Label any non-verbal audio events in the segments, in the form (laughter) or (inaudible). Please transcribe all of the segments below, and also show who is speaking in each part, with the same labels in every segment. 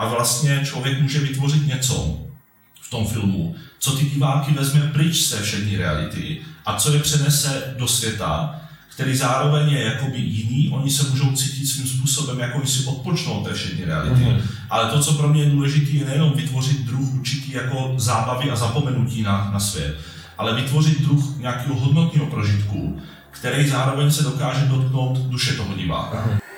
Speaker 1: a vlastně člověk může vytvořit něco v tom filmu, co ty diváky vezme pryč z té všední reality a co je přenese do světa, který zároveň je jakoby jiný, oni se můžou cítit svým způsobem, jako oni si odpočnou té všední reality. Mm-hmm. Ale to, co pro mě je důležité, je nejenom vytvořit druh určitý jako zábavy a zapomenutí na, na svět, ale vytvořit druh nějakého hodnotného prožitku, který zároveň se dokáže dotknout duše toho diváka. Mm-hmm.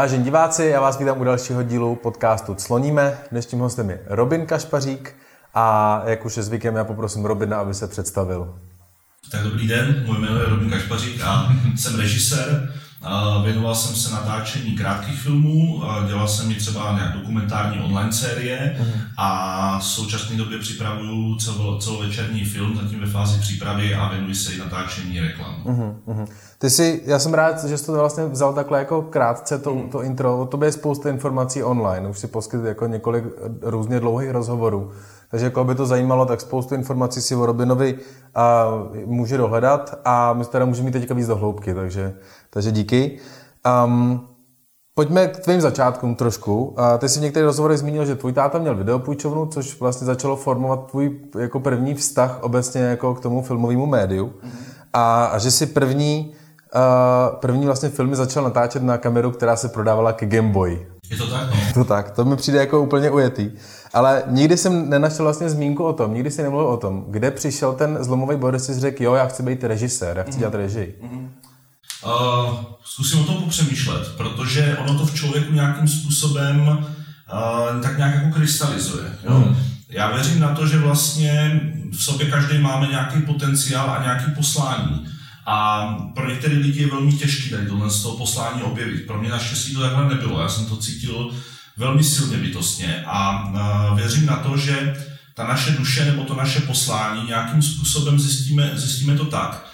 Speaker 2: Vážení diváci, já vás vítám u dalšího dílu podcastu Cloníme. Dnešním hostem je Robin Kašpařík a jak už je zvykem, já poprosím Robina, aby se představil.
Speaker 1: Tak dobrý den, můj jméno je Robin Kašpařík a jsem režisér. Věnoval jsem se natáčení krátkých filmů, dělal jsem i třeba nějak dokumentární online série uh-huh. a v současné době připravuju celo, celovečerní film, zatím ve fázi přípravy a věnuji se i natáčení reklam. Uh-huh,
Speaker 2: uh-huh. Ty jsi, já jsem rád, že jsi to vlastně vzal takhle jako krátce, to, uh-huh. to intro, o tobě je spousta informací online, už si poskytl jako několik různě dlouhých rozhovorů. Takže jako by to zajímalo, tak spoustu informací si o Robinovi a může dohledat a my teda můžeme mít teďka víc do hloubky, takže, takže díky. Um, Pojďme k tvým začátkům trošku. Ty jsi v některých rozhovorech zmínil, že tvůj táta měl videopůjčovnu, což vlastně začalo formovat tvůj jako první vztah obecně jako k tomu filmovému médiu. Mm-hmm. A, a že si první, uh, první vlastně filmy začal natáčet na kameru, která se prodávala ke Game Boy.
Speaker 1: Je to tak? No?
Speaker 2: To tak, to mi přijde jako úplně ujetý. Ale nikdy jsem nenašel vlastně zmínku o tom, nikdy si nemluvil o tom, kde přišel ten zlomový bod, že jsi řekl, jo, já chci být režisér, já chci mm-hmm. dělat režii. Mm-hmm.
Speaker 1: Uh, zkusím o tom popřemýšlet, protože ono to v člověku nějakým způsobem uh, tak nějak jako krystalizuje. Jo? Mm. Já věřím na to, že vlastně v sobě každý máme nějaký potenciál a nějaký poslání. A pro některé lidi je velmi těžké tady tohle z toho poslání objevit. Pro mě naštěstí to takhle nebylo. Já jsem to cítil velmi silně bytostně a uh, věřím na to, že ta naše duše nebo to naše poslání nějakým způsobem zjistíme, zjistíme to tak,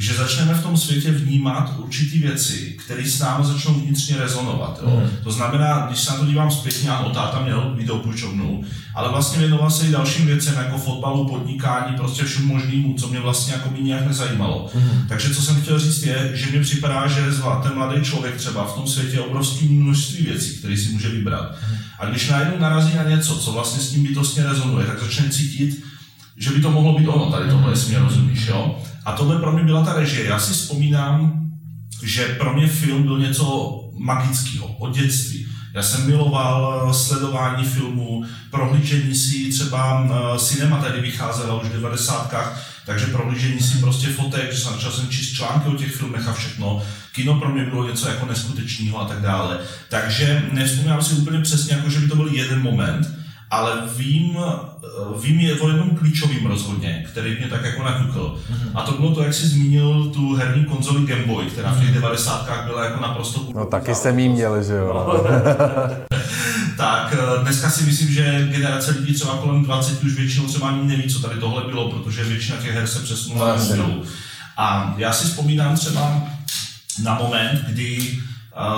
Speaker 1: že začneme v tom světě vnímat určité věci, které s námi začnou vnitřně rezonovat. Jo? Mm. To znamená, když se na to dívám zpětně, ano, táta měl videopůjčovnu, ale vlastně věnoval se i dalším věcem, jako fotbalu, podnikání, prostě všem možnému, co mě vlastně jako by nějak nezajímalo. Mm. Takže co jsem chtěl říct je, že mi připadá, že ten mladý člověk třeba v tom světě je obrovské množství věcí, které si může vybrat. Mm. A když najednou narazí na něco, co vlastně s tím bytostně rezonuje, tak začne cítit, že by to mohlo být ono, tady tohle, jestli mě rozumíš, jo? A tohle pro mě byla ta režie. Já si vzpomínám, že pro mě film byl něco magického od dětství. Já jsem miloval eh, sledování filmů, prohlížení si třeba eh, cinema tady vycházela už v 90. Takže prohlížení si prostě fotek, že začal jsem číst články o těch filmech a všechno. Kino pro mě bylo něco jako neskutečného a tak dále. Takže nevzpomínám si úplně přesně, jako že by to byl jeden moment, ale vím, vím je o jednom klíčovým rozhodně, který mě tak jako nakukl. Mm-hmm. A to bylo to, jak jsi zmínil tu herní konzoli Game Boy, která v těch 90. Mhm. byla jako naprosto...
Speaker 2: No taky jsem jí měl, že jo. (laughs)
Speaker 1: tak eh, dneska si myslím, že generace lidí třeba kolem 20 už většinou třeba ani neví, co tady tohle bylo, protože většina těch her se přesunula na mobilu. A já si vzpomínám třeba na moment, kdy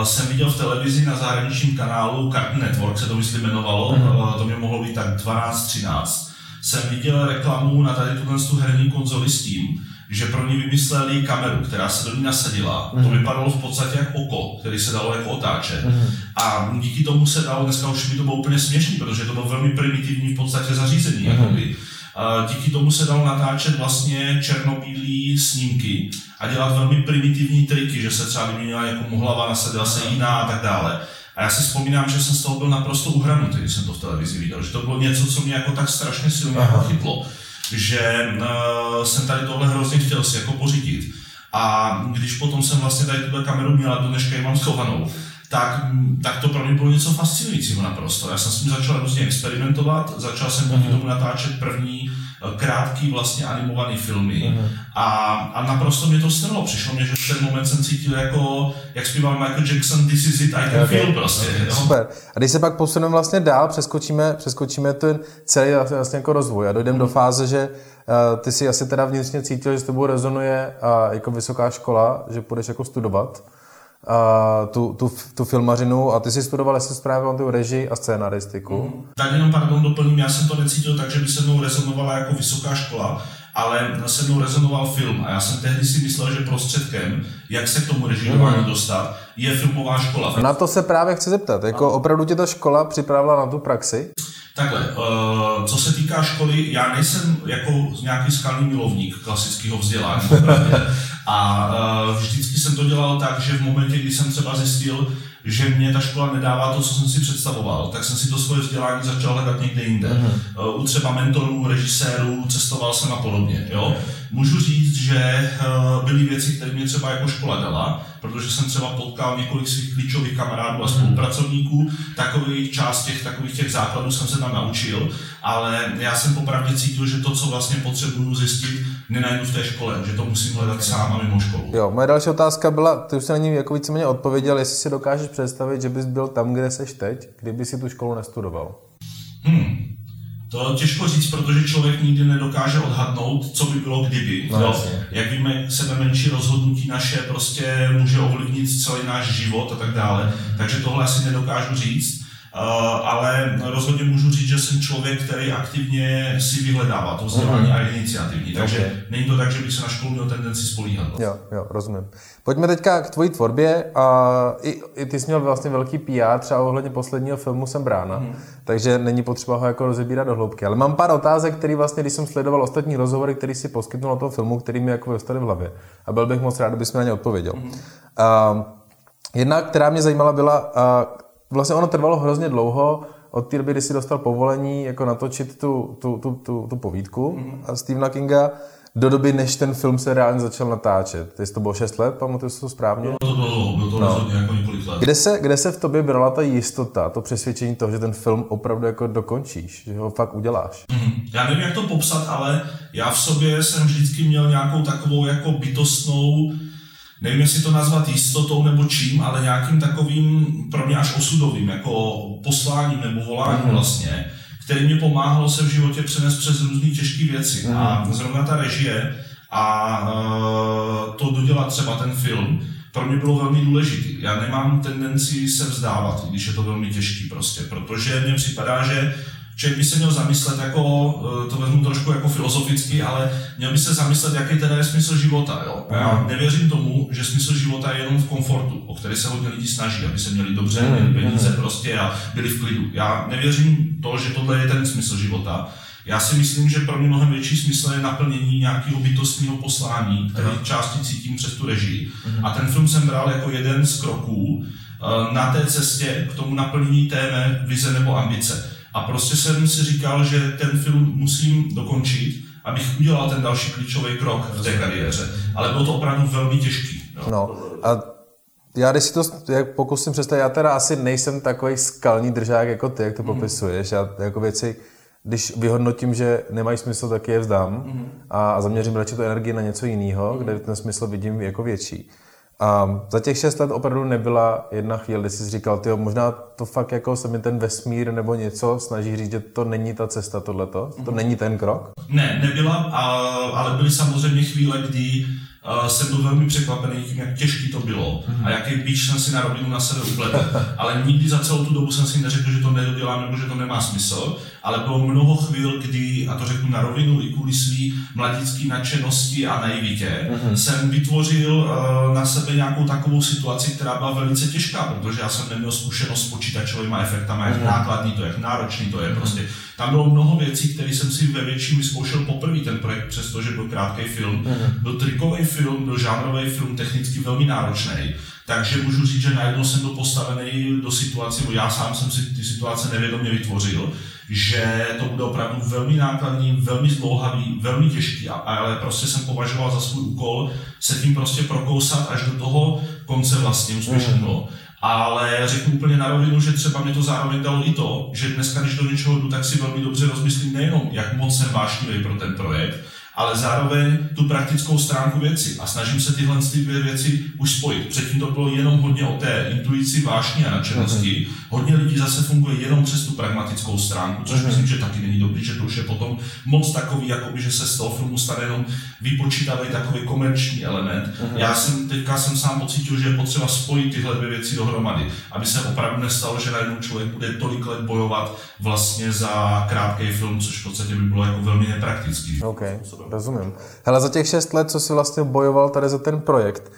Speaker 1: jsem viděl v televizi na zahraničním kanálu Cartoon Network, se to myslím jmenovalo, mm-hmm. to mě mohlo být tak 12-13, jsem viděl reklamu na tady tuhle tu herní konzoli s tím, že pro ní vymysleli kameru, která se do ní nasadila. Mm-hmm. To mhm. vypadalo v podstatě jako oko, který se dalo jako otáčet. Mm-hmm. A díky tomu se dalo, dneska už mi to bylo úplně směšný, protože to bylo velmi primitivní v podstatě zařízení. Mm-hmm. Jakoby. Díky tomu se dalo natáčet vlastně černobílé snímky a dělat velmi primitivní triky, že se třeba vyměnila jako hlava, nasadila se jiná a tak dále. A já si vzpomínám, že jsem z toho byl naprosto uhranutý, když jsem to v televizi viděl, že to bylo něco, co mě jako tak strašně silně chytlo, že uh, jsem tady tohle hrozně chtěl si jako pořídit. A když potom jsem vlastně tady tuhle kameru měla, do dneška ji mám schovanou, tak, tak to pro mě bylo něco fascinujícího naprosto. Já jsem s tím začal různě experimentovat, začal jsem díky tomu natáčet první eh, krátký vlastně animovaný filmy mm. a, a naprosto mě to strhlo. Přišlo mě, že v ten moment jsem cítil jako, jak zpíval Michael Jackson, this is it, I can okay. feel prostě. Okay.
Speaker 2: Super. A když se pak posuneme vlastně dál, přeskočíme, přeskočíme ten celý vlastně, jako rozvoj a dojdeme mm. do fáze, že uh, ty si asi teda vnitřně cítil, že s tebou rezonuje uh, jako vysoká škola, že půjdeš jako studovat uh, tu, tu, tu filmařinu a ty jsi studoval, jestli správně tu režii a scénaristiku. Mm.
Speaker 1: Tak jenom pardon doplním, já jsem to necítil tak, že by se mnou rezonovala jako vysoká škola, ale se mnou rezonoval film a já jsem tehdy si myslel, že prostředkem, jak se k tomu režirování mm. dostat, je filmová škola.
Speaker 2: Na to se právě chci zeptat, jako a... opravdu tě ta škola připravila na tu praxi?
Speaker 1: Takhle, uh, co se týká školy, já nejsem jako nějaký skalný milovník klasického vzdělání. a uh, vždycky jsem to dělal tak, že v momentě, kdy jsem třeba zjistil, že mě ta škola nedává to, co jsem si představoval, tak jsem si to svoje vzdělání začal hledat někde jinde. Mm-hmm. U třeba mentorů, režisérů, cestoval jsem a podobně. Jo? Můžu říct, že byly věci, které mě třeba jako škola dala, protože jsem třeba potkal několik svých klíčových kamarádů a mhm. spolupracovníků, takových část těch takových těch základů jsem se tam naučil, ale já jsem popravdě cítil, že to, co vlastně potřebuju zjistit, nenajdu v té škole, že to musím hledat sám a mimo školu.
Speaker 2: Jo, moje další otázka byla, ty už se na ní jako víceméně odpověděl, jestli si dokážeš představit, že bys byl tam, kde seš teď, kdyby si tu školu nestudoval.
Speaker 1: Hmm. To těžko říct, protože člověk nikdy nedokáže odhadnout, co by bylo kdyby. No, jo? Jak víme, sebe menší rozhodnutí naše prostě může ovlivnit celý náš život a tak dále. Takže tohle asi nedokážu říct. Uh, ale rozhodně můžu říct, že jsem člověk, který aktivně si vyhledává to vzdělání mm. a je iniciativní. Takže okay. není to tak, že bych se na školu měl tendenci spolíhat.
Speaker 2: Jo, jo, rozumím. Pojďme teďka k tvojí tvorbě. A i, i ty jsi měl vlastně velký PR, třeba ohledně posledního filmu Jsem brána, mm. takže není potřeba ho jako rozebírat do hloubky. Ale mám pár otázek, které vlastně, když jsem sledoval ostatní rozhovory, který si poskytnul o tom filmu, který mi jako vystaly v hlavě. A byl bych moc rád, kdybys mi na ně odpověděl. Mm. Uh, Jedna, která mě zajímala, byla, vlastně ono trvalo hrozně dlouho, od té doby, kdy si dostal povolení jako natočit tu, tu, tu, tu, tu povídku mm-hmm. Stephena Kinga, do doby, než ten film se reálně začal natáčet. Ty jsi to bylo 6 let, pamatuju si to správně?
Speaker 1: No, to bylo, bylo to no. jako několik let.
Speaker 2: Kde se, kde se v tobě brala ta jistota, to přesvědčení toho, že ten film opravdu jako dokončíš, že ho fakt uděláš?
Speaker 1: Mm, já nevím, jak to popsat, ale já v sobě jsem vždycky měl nějakou takovou jako bytostnou nevím, jestli to nazvat jistotou nebo čím, ale nějakým takovým pro mě až osudovým, jako posláním nebo voláním mm. vlastně, který mě pomáhalo se v životě přenést přes různé těžké věci. A zrovna ta režie a uh, to dodělat třeba ten film, pro mě bylo velmi důležitý. Já nemám tendenci se vzdávat, když je to velmi těžký prostě, protože mně připadá, že člověk by se měl zamyslet, jako, eh, to vezmu trošku jako filozoficky, ale měl by se zamyslet, jaký teda je smysl života. Jo? Já nevěřím tomu, že smysl života je jenom v komfortu, o který se hodně lidí snaží, aby se měli dobře, měli peníze prostě a byli v klidu. Já nevěřím to, že tohle je ten smysl života. Já si myslím, že pro mě mnohem větší smysl je naplnění nějakého bytostního poslání, který v části cítím přes tu režii. A ten film jsem bral jako jeden z kroků eh, na té cestě k tomu naplnění té mé vize nebo ambice. A prostě jsem si říkal, že ten film musím dokončit, abych udělal ten další klíčový krok v té kariéře. Ale bylo to opravdu velmi těžký.
Speaker 2: No, no a já když si to jak pokusím představit, já teda asi nejsem takový skalní držák jako ty, jak to mm. popisuješ. Já jako věci, když vyhodnotím, že nemají smysl, tak je vzdám mm. a zaměřím radši tu energii na něco jiného, mm. kde ten smysl vidím jako větší. A za těch šest let opravdu nebyla jedna chvíle, kdy jsi říkal, tyjo, možná to fakt jako se mi ten vesmír nebo něco snaží říct, že to není ta cesta tohleto, to mm-hmm. není ten krok?
Speaker 1: Ne, nebyla, ale byly samozřejmě chvíle, kdy uh, jsem byl velmi překvapený tím, jak těžký to bylo mm-hmm. a jaký bíč jsem si na rovinu na sebe upletl. ale nikdy za celou tu dobu jsem si neřekl, že to nedodělám nebo že to nemá smysl, ale bylo mnoho chvíl, kdy, a to řeknu na rovinu i kvůli svý mladický nadšenosti a naivitě, mm-hmm. jsem vytvořil uh, na sebe nějakou takovou situaci, která byla velice těžká, protože já jsem neměl zkušenost s počítačovými efektami, jak mm-hmm. nákladný to je, jak náročný to je. Mm-hmm. Prostě tam bylo mnoho věcí, které jsem si ve větším vyzkoušel poprvé ten projekt, přestože byl krátký film. Mm-hmm. Byl trikový film, byl žánrový film, technicky velmi náročný. Takže můžu říct, že najednou jsem byl postavený do situace, bo já sám jsem si ty situace nevědomě vytvořil, že to bude opravdu velmi nákladný, velmi zdlouhavý, velmi těžký, ale prostě jsem považoval za svůj úkol se tím prostě prokousat až do toho konce vlastně úspěšného. Mm. ale řeknu úplně na rovinu, že třeba mě to zároveň dalo i to, že dneska, když do něčeho jdu, tak si velmi dobře rozmyslím nejenom, jak moc jsem vášnivý pro ten projekt, ale zároveň tu praktickou stránku věci a snažím se tyhle ty dvě věci už spojit. Předtím to bylo jenom hodně o té intuici, vášní a nadšenosti. Mm-hmm. Hodně lidí zase funguje jenom přes tu pragmatickou stránku, což mm-hmm. myslím, že taky není dobrý, že to už je potom moc takový, jakoby, že se z toho filmu stane jenom vypočítavý takový komerční element. Mm-hmm. Já jsem teďka jsem sám pocítil, že je potřeba spojit tyhle dvě věci dohromady, aby se opravdu nestalo, že najednou člověk bude tolik let bojovat vlastně za krátký film, což v podstatě by bylo jako velmi nepraktický.
Speaker 2: Okay. Rozumím. Hele, za těch šest let, co jsi vlastně bojoval tady za ten projekt,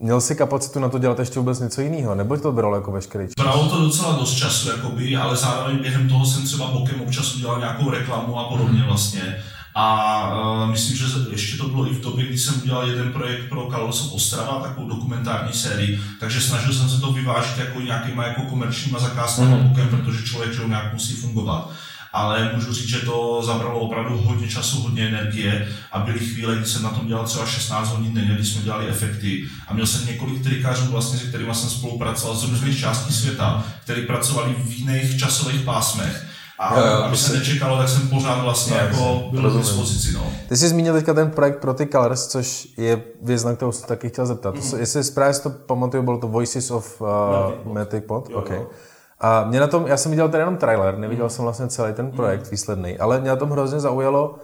Speaker 2: Měl jsi kapacitu na to dělat ještě vůbec něco jiného, nebo to bralo jako veškerý čas?
Speaker 1: Bralo to docela dost času, jakoby, ale zároveň během toho jsem třeba bokem občas udělal nějakou reklamu a podobně mhm. vlastně. A uh, myslím, že ještě to bylo i v době, kdy jsem udělal jeden projekt pro Kalosov Ostrava, takovou dokumentární sérii, takže snažil jsem se to vyvážit jako nějakýma jako komerčníma zakázkami mm. bokem, protože člověk že nějak musí fungovat ale můžu říct, že to zabralo opravdu hodně času, hodně energie a byly chvíle, kdy jsem na tom dělal třeba 16 hodin denně, kdy jsme dělali efekty a měl jsem několik trikářů, vlastně, se kterými jsem spolupracoval z různých částí světa, kteří pracovali v jiných časových pásmech. A jo, jo, aby se nečekalo, tak jsem pořád vlastně jo, jako byl k dispozici. No.
Speaker 2: Ty jsi zmínil teďka ten projekt pro ty Colors, což je věc, na kterou jsem taky chtěl zeptat. Mm. To, jestli správně si to pamatuju, bylo to Voices of uh, Matic Pod? Jo, okay. jo. A mě na tom, já jsem viděl tady jenom trailer, neviděl mm. jsem vlastně celý ten projekt mm. výsledný, ale mě na tom hrozně zaujalo,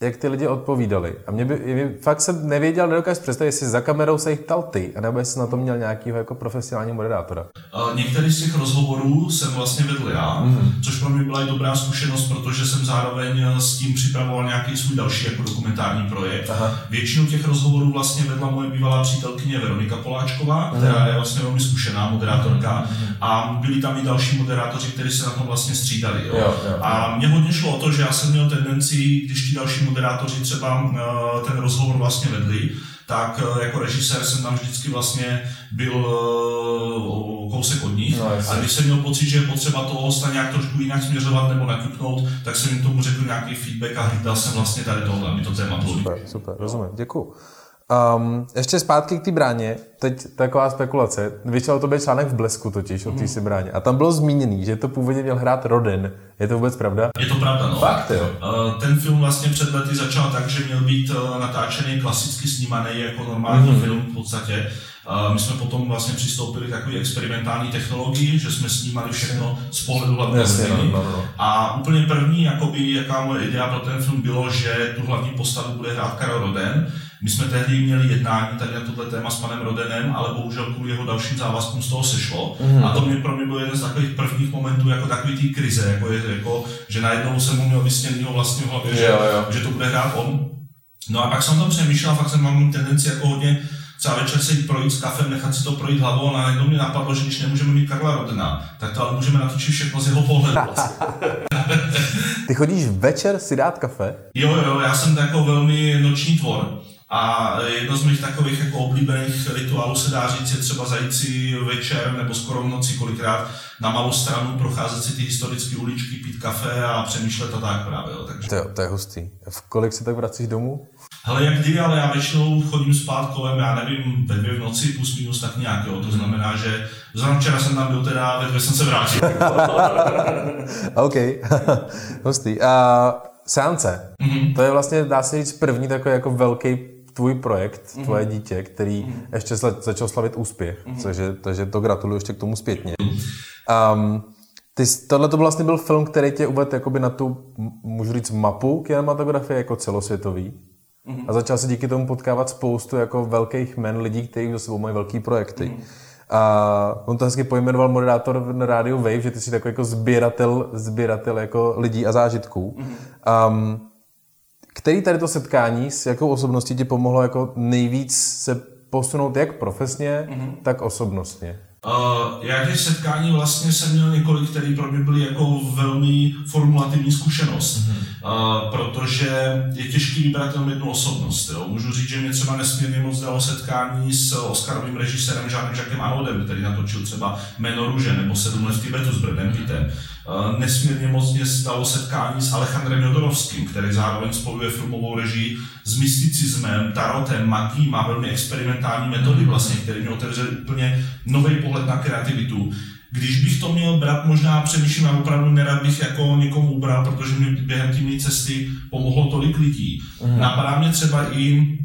Speaker 2: jak ty lidi odpovídali. A mě, by, mě fakt jsem nevěděl, nedokážu představit, jestli za kamerou se jich ptal ty, anebo jestli na to měl nějakýho jako profesionální moderátora.
Speaker 1: Některý z těch rozhovorů jsem vlastně vedl já, mm-hmm. což pro mě byla i dobrá zkušenost, protože jsem zároveň s tím připravoval nějaký svůj další jako dokumentární projekt. Aha. Většinu těch rozhovorů vlastně vedla moje bývalá přítelkyně Veronika Poláčková, mm-hmm. která je vlastně velmi zkušená moderátorka mm-hmm. a byli tam i další moderátoři, kteří se na tom vlastně střídali. Jo? Jo, jo, a mě hodně šlo o to, že já jsem měl tendenci, když ti další moderátoři třeba eh, ten rozhovor vlastně vedli, tak eh, jako režisér jsem tam vždycky vlastně byl eh, kousek od nich. No, a když jsem měl pocit, že je potřeba toho hosta nějak trošku jinak směřovat nebo naťuknout, tak jsem jim tomu řekl nějaký feedback a hlídal jsem vlastně tady tohle, aby to téma bylo.
Speaker 2: Super, super, rozumím, děkuji. Um, ještě zpátky k té bráně, teď taková spekulace. Vyšel to být článek v Blesku totiž o té si bráně. A tam bylo zmíněný, že to původně měl hrát Roden. Je to vůbec pravda?
Speaker 1: Je to pravda, no.
Speaker 2: Fakt, jo.
Speaker 1: Uh, ten film vlastně před lety začal tak, že měl být uh, natáčený klasicky snímaný jako normální mm-hmm. film v podstatě. Uh, my jsme potom vlastně přistoupili k takové experimentální technologii, že jsme snímali všechno z pohledu hlavní no, no, no. A úplně první, jakoby, jaká moje idea pro ten film bylo, že tu hlavní postavu bude hrát Karel Roden, my jsme tehdy měli jednání tady na tohle téma s panem Rodenem, ale bohužel kvůli jeho dalším závazkům z toho sešlo. Mm. A to mě pro mě byl jeden z takových prvních momentů, jako takový té krize, jako, je, jako že najednou jsem mu měl vysněnýho vlastně v hlavě, že, že to bude hrát on. No a pak jsem tam přemýšlel, fakt jsem mám tendenci jako hodně třeba večer si projít s kafem, nechat si to projít hlavou a najednou mě napadlo, že když nemůžeme mít Karla Rodena, tak to ale můžeme natočit všechno z jeho pohledu.
Speaker 2: Ty chodíš večer si dát kafe?
Speaker 1: Jo, jo, já jsem jako velmi noční tvor. A jedno z mých takových jako oblíbených rituálů se dá říct je třeba zajít si večer nebo skoro v noci kolikrát na malou stranu, procházet si ty historické uličky, pít kafe a přemýšlet a tak právě. Jo. Takže...
Speaker 2: To, je, to je hustý. V kolik se tak vracíš domů?
Speaker 1: Hele, jak kdy, ale já většinou chodím spát kolem, já nevím, ve dvě v noci plus minus tak nějak, jo. To znamená, že zrovna včera jsem tam byl teda, ve dvě jsem se vrátil. (laughs)
Speaker 2: OK, (laughs) hustý. Uh, Seance. Mm-hmm. To je vlastně, dá se říct, první takový jako velký tvůj projekt, mm-hmm. tvoje dítě, který mm-hmm. ještě začal slavit úspěch, mm-hmm. takže, takže to gratuluju ještě k tomu zpětně. Um, ty, tohle to vlastně byl film, který tě uvedl jakoby na tu, můžu říct, mapu kinematografie jako celosvětový. Mm-hmm. A začal se díky tomu potkávat spoustu jako velkých men lidí, kteří za sebou mají velký projekty. Mm-hmm. A on to hezky pojmenoval moderátor na rádiu Wave, že ty jsi takový jako sběratel, sběratel jako lidí a zážitků. Mm-hmm. Um, který tady to setkání s jakou osobností ti pomohlo jako nejvíc se posunout jak profesně, mm-hmm. tak osobnostně?
Speaker 1: Uh, já těch setkání vlastně jsem měl několik, které pro mě byly jako velmi formulativní zkušenost, mm-hmm. uh, protože je těžký vybrat jenom jednu osobnost. Jo. Můžu říct, že mě třeba nesmírně moc dalo setkání s Oscarovým režisérem Jeanem Jacques Arnoldem, který natočil třeba Jméno růže nebo Sedm let v Tibetu s Bradem Pittem. Uh, nesmírně moc mě stalo setkání s Alejandrem Jodorovským, který zároveň spojuje filmovou režii s mysticismem, tarotem, magií, má velmi experimentální metody vlastně, které mi otevřely úplně nový pohled na kreativitu. Když bych to měl brát, možná přemýšlím a opravdu nerad bych jako někomu ubral, protože mi během té cesty pomohlo tolik lidí. Mm. Napadá mě třeba i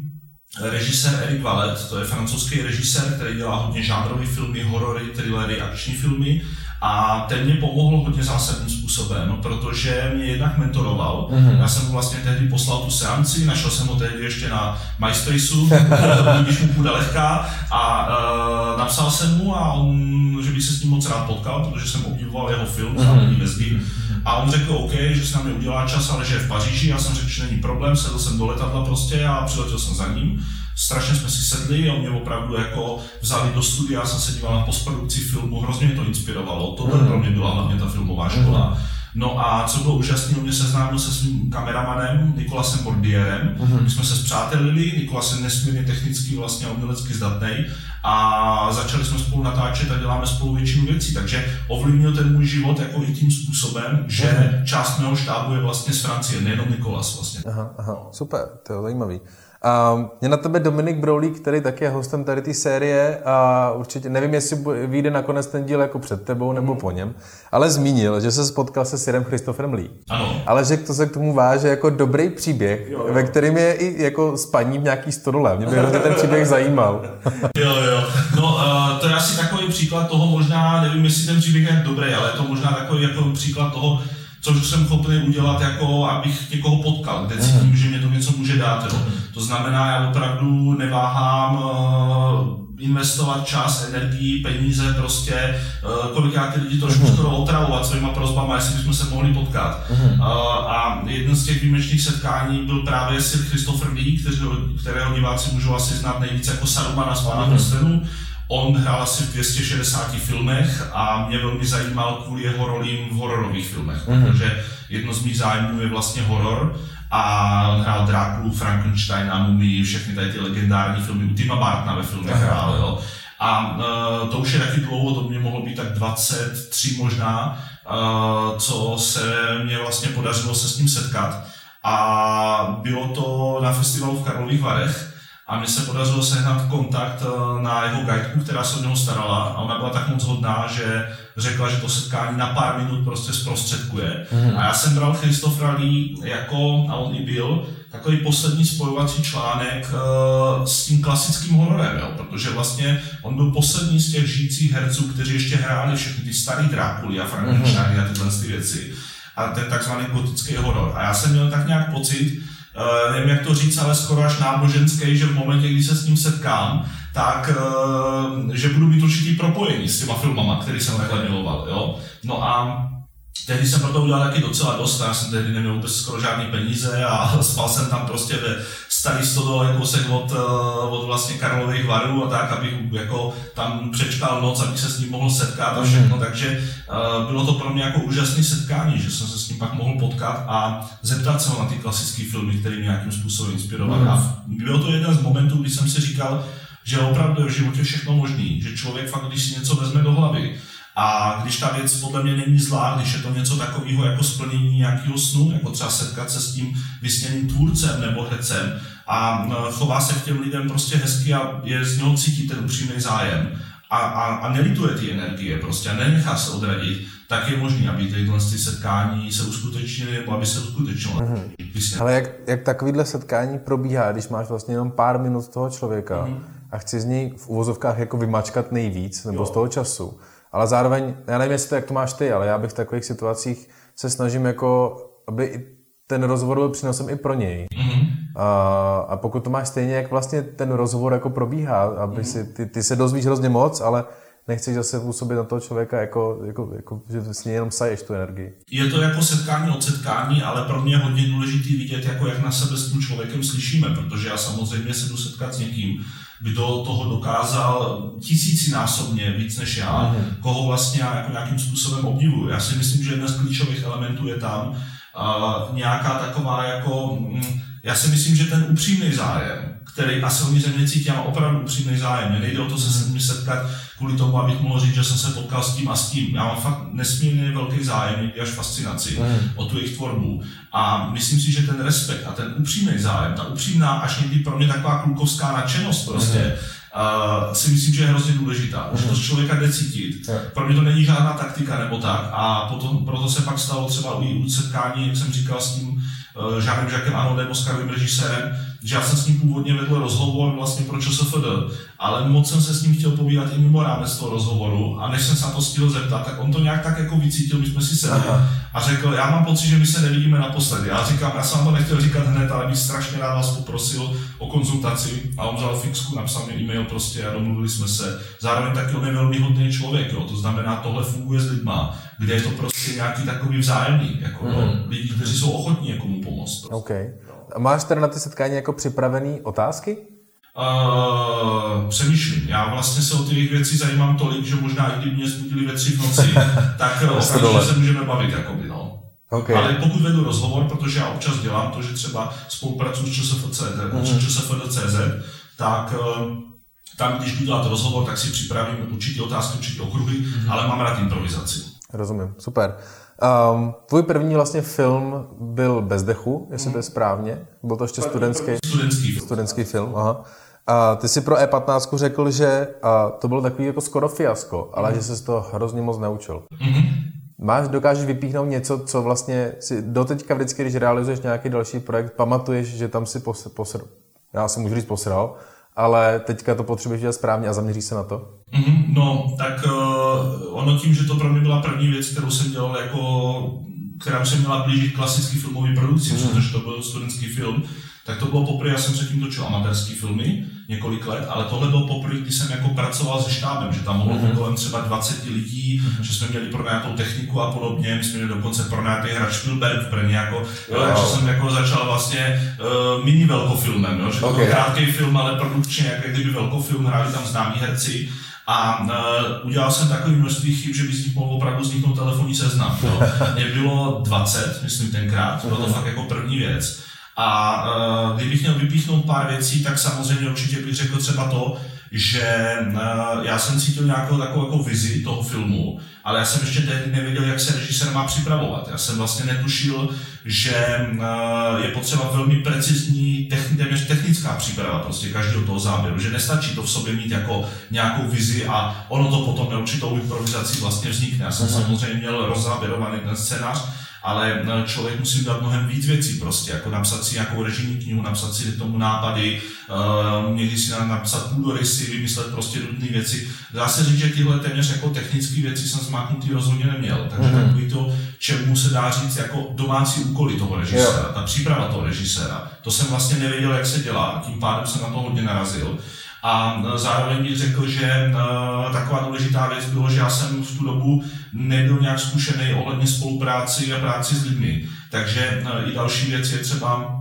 Speaker 1: režisér Eric Valet, to je francouzský režisér, který dělá hodně žánrové filmy, horory, thrillery, akční filmy a ten mě pomohl hodně zásadním způsobem, protože mě jednak mentoroval. Mm-hmm. Já jsem mu vlastně tehdy poslal tu seanci, našel jsem ho tehdy ještě na MySpaceu, (laughs) když mu půjde lehká, a uh, napsal jsem mu, a on, že bych se s ním moc rád potkal, protože jsem obdivoval jeho film, mm-hmm. Vezdy. A on řekl OK, že s námi udělá čas, ale že je v Paříži. Já jsem řekl, že není problém, sedl jsem do letadla prostě a přiletěl jsem za ním strašně jsme si sedli a mě opravdu jako vzali do studia, já jsem se díval na postprodukci filmu, hrozně mě to inspirovalo, to mm. pro mě byla hlavně ta filmová škola. Mm. No a co bylo úžasné, on mě seznámil se svým kameramanem Nikolasem Bordierem. Mm-hmm. My jsme se zpřátelili, Nikolas je nesmírně technicky vlastně umělecky zdatný a začali jsme spolu natáčet a děláme spolu většinu věcí. Takže ovlivnil ten můj život jako i tím způsobem, že mm-hmm. část mého štábu je vlastně z Francie, nejenom Nikolas vlastně.
Speaker 2: Aha, aha, super, to je zajímavý. A je na tebe Dominik Broulík, který taky je hostem tady té série a určitě nevím, jestli vyjde nakonec ten díl jako před tebou nebo po něm, ale zmínil, že se spotkal se Sirem Christopherem Lee.
Speaker 1: Ano.
Speaker 2: Ale že to se k tomu váže jako dobrý příběh, jo, jo. ve kterém je i jako spaní v nějaký stodole. Mě by hrozně ten příběh zajímal. (laughs)
Speaker 1: jo, jo. No, uh, to je asi takový příklad toho, možná, nevím, jestli ten příběh je dobrý, ale je to možná takový jako příklad toho, což jsem schopný udělat, jako abych někoho potkal, kde cítím, mm. že mě to něco může dát. Jo. To znamená, já opravdu neváhám uh, investovat čas, energii, peníze, prostě uh, kolikrát ty lidi trošku skoro otravovat svýma prozbama, jestli bychom se mohli potkat. Uh, a jeden z těch výjimečných setkání byl právě Sir Christopher Lee, kterého, diváci můžou asi znát nejvíce jako Sarumana z Pána prstenů. On hrál asi v 260 filmech a mě velmi zajímal kvůli jeho rolím v hororových filmech, mm-hmm. protože jedno z mých zájmů je vlastně horor a hrál Drákulu, Frankensteina, Mumii, všechny tady ty legendární filmy, u Tima Bartna ve filmech hrál, jo. A uh, to už je taky dlouho, to mě mohlo být tak 23 možná, uh, co se mě vlastně podařilo se s ním setkat. A bylo to na festivalu v Karlových Varech, a mně se podařilo sehnat kontakt eh, na jeho guideku, která se o něho starala a ona byla tak moc hodná, že řekla, že to setkání na pár minut prostě zprostředkuje. Mm. A já jsem bral Christopher Lee jako, a on i byl, takový poslední spojovací článek uh, s tím klasickým hororem, jo? protože vlastně on byl poslední z těch žijících herců, kteří ještě hráli všechny ty starý Drákuly a Frankensteiny mm. a tyhle ty věci. A ten takzvaný gotický horor. A já jsem měl tak nějak pocit, uh, nevím jak to říct, ale skoro až náboženský, že v momentě, kdy se s ním setkám, tak uh, že budu mít určitý propojení s těma filmama, který jsem takhle miloval. Jo? No a Tehdy jsem pro to udělal taky docela dost, já jsem tehdy neměl vůbec skoro žádný peníze a (laughs) spal jsem tam prostě ve starý stodole kousek od, eh, od vlastně Karlových varů a tak, abych jako tam přečkal noc, abych se s ním mohl setkat a všechno, mm. takže uh, bylo to pro mě jako úžasné setkání, že jsem se s ním pak mohl potkat a zeptat se ho na ty klasické filmy, které mě nějakým způsobem inspirovaly. Mm. A bylo to jeden z momentů, kdy jsem si říkal, že opravdu je v životě všechno možný, že člověk fakt, když si něco vezme do hlavy, a když ta věc podle mě není zlá, když je to něco takového jako splnění nějakého snu, jako třeba setkat se s tím vysněným tvůrcem nebo hecem a e, chová se k těm lidem prostě hezky a je z něho cítit ten upřímný zájem a, a, a nelituje ty energie prostě a nenechá se odradit, tak je možné, aby tyhle setkání se uskutečnily nebo aby se uskutečnilo. Mm-hmm.
Speaker 2: Ale jak, jak takovýhle setkání probíhá, když máš vlastně jenom pár minut toho člověka mm-hmm. a chci z něj v uvozovkách jako vymačkat nejvíc nebo jo. z toho času, ale zároveň, já nevím, jestli to, jak to máš ty, ale já bych v takových situacích se snažím jako, aby ten rozhovor byl přínosem i pro něj. Mm-hmm. A, a pokud to máš stejně, jak vlastně ten rozhovor jako probíhá, aby mm-hmm. si, ty, ty se dozvíš hrozně moc, ale nechceš zase působit na toho člověka, jako, jako, jako že s něj jenom saješ tu energii.
Speaker 1: Je to jako setkání od setkání, ale pro mě je hodně důležitý vidět, jako jak na sebe s tím člověkem slyšíme, protože já samozřejmě se jdu setkat s někým, kdo toho dokázal tisícinásobně víc než já, mm. koho vlastně já jako nějakým způsobem obdivuju. Já si myslím, že jeden z klíčových elementů je tam uh, nějaká taková jako, mm, já si myslím, že ten upřímný zájem, který ze mě cítí, já mám opravdu upřímný zájem. Mně nejde o to se s nimi setkat kvůli tomu, abych mohl říct, že jsem se potkal s tím a s tím. Já mám fakt nesmírně velký zájem, někdy až fascinaci mm. o tu jejich tvorbu. A myslím si, že ten respekt a ten upřímný zájem, ta upřímná, až někdy pro mě taková klukovská nadšenost prostě, mm uh, si myslím, že je hrozně důležitá, mm. že to z člověka jde cítit. Yeah. Pro mě to není žádná taktika nebo tak a potom, proto se pak stalo třeba u, setkání, jak jsem říkal, s tím uh, Žánem Žakem Anodem, Oscarovým režisérem, že já jsem s ním původně vedl rozhovor vlastně pro ČSFD, ale moc jsem se s ním chtěl povídat i mimo rámec toho rozhovoru a než jsem se na to stihl zeptat, tak on to nějak tak jako vycítil, my jsme si sedli a řekl, já mám pocit, že my se nevidíme naposledy. Já říkám, já jsem vám to nechtěl říkat hned, ale bych strašně rád vás poprosil o konzultaci a on vzal fixku, napsal mi e-mail prostě a domluvili jsme se. Zároveň taky on je velmi hodný člověk, jo. to znamená, tohle funguje s lidma, kde je to prostě nějaký takový vzájemný, jako mm-hmm. lidi, kteří jsou ochotní jako mu pomoct. Prostě.
Speaker 2: Okay. A máš teda na ty setkání jako připravený otázky?
Speaker 1: Uh, přemýšlím. Já vlastně se o těch věcí zajímám tolik, že možná i kdyby mě zbudili ve tři v noci, (laughs) tak okamžitě se můžeme bavit, jakoby, no. Okay. Ale pokud vedu rozhovor, protože já občas dělám to, že třeba spolupracuji s ČSFCZ, mm-hmm. ČSFD.cz, tak tam, když budu dělat rozhovor, tak si připravím určitě otázky, určitě okruhy, mm-hmm. ale mám rád improvizaci.
Speaker 2: Rozumím, super. Um, tvůj první vlastně film byl Bez dechu, jestli mm. to je správně. Byl to ještě studentský,
Speaker 1: studentský film.
Speaker 2: Studentský film aha. A ty si pro E15 řekl, že a to bylo takový jako skoro fiasko, ale mm. že se z toho hrozně moc naučil. Mm. Máš, dokážeš vypíchnout něco, co vlastně si doteďka vždycky, když realizuješ nějaký další projekt, pamatuješ, že tam si posr... Já si můžu říct posral, ale teďka to potřebuješ dělat správně a zaměří se na to?
Speaker 1: Mm-hmm, no, tak uh, ono tím, že to pro mě byla první věc, kterou jsem dělal jako, která se měla blížit klasický filmový produkci, mm-hmm. protože to byl studentský film, tak to bylo poprvé, já jsem předtím točil amatérský filmy několik let, ale tohle bylo poprvé, kdy jsem jako pracoval se štábem, že tam mohlo mm-hmm. kolem třeba 20 lidí, mm-hmm. že jsme měli pro nějakou techniku a podobně, my jsme měli dokonce pro nějaký hráč Spielberg v Brně, jako, wow. takže jsem jako začal vlastně uh, mini velkofilmem, jo, že to okay. byl krátký film, ale produkčně, jak kdyby velkofilm, hráli tam známí herci, a uh, udělal jsem takový množství chyb, že by z nich mohl opravdu vzniknout telefonní seznam. (laughs) Mě bylo 20, myslím tenkrát, bylo to mhm. fakt jako první věc. A uh, kdybych měl vypíchnout pár věcí, tak samozřejmě určitě bych řekl třeba to, že uh, já jsem cítil nějakou takovou jako vizi toho filmu, ale já jsem ještě tehdy nevěděl, jak se režisér má připravovat. Já jsem vlastně netušil, že uh, je potřeba velmi precizní, téměř technická příprava prostě každého toho záběru, že nestačí to v sobě mít jako nějakou vizi a ono to potom neurčitou improvizací vlastně vznikne. Já jsem uh-huh. samozřejmě měl rozzáběrovaný ten scénář, ale eh, člověk musí udělat mnohem víc věcí prostě, jako napsat si nějakou režijní knihu, napsat si tomu nápady, uh, někdy si napsat půdorysy, vymyslet prostě nutné věci. Dá se říct, že tyhle téměř jako technické věci jsem zmáknutý rozhodně neměl, takže mm-hmm. takový to, čemu se dá říct jako domácí úkoly toho režiséra, yeah. ta příprava toho režiséra, to jsem vlastně nevěděl, jak se dělá, tím pádem jsem na to hodně narazil. A e, zároveň bych řekl, že uh, taková důležitá věc bylo, že já jsem v tu dobu nebyl nějak zkušený ohledně spolupráci a práci s lidmi. Takže uh, i další věc je třeba,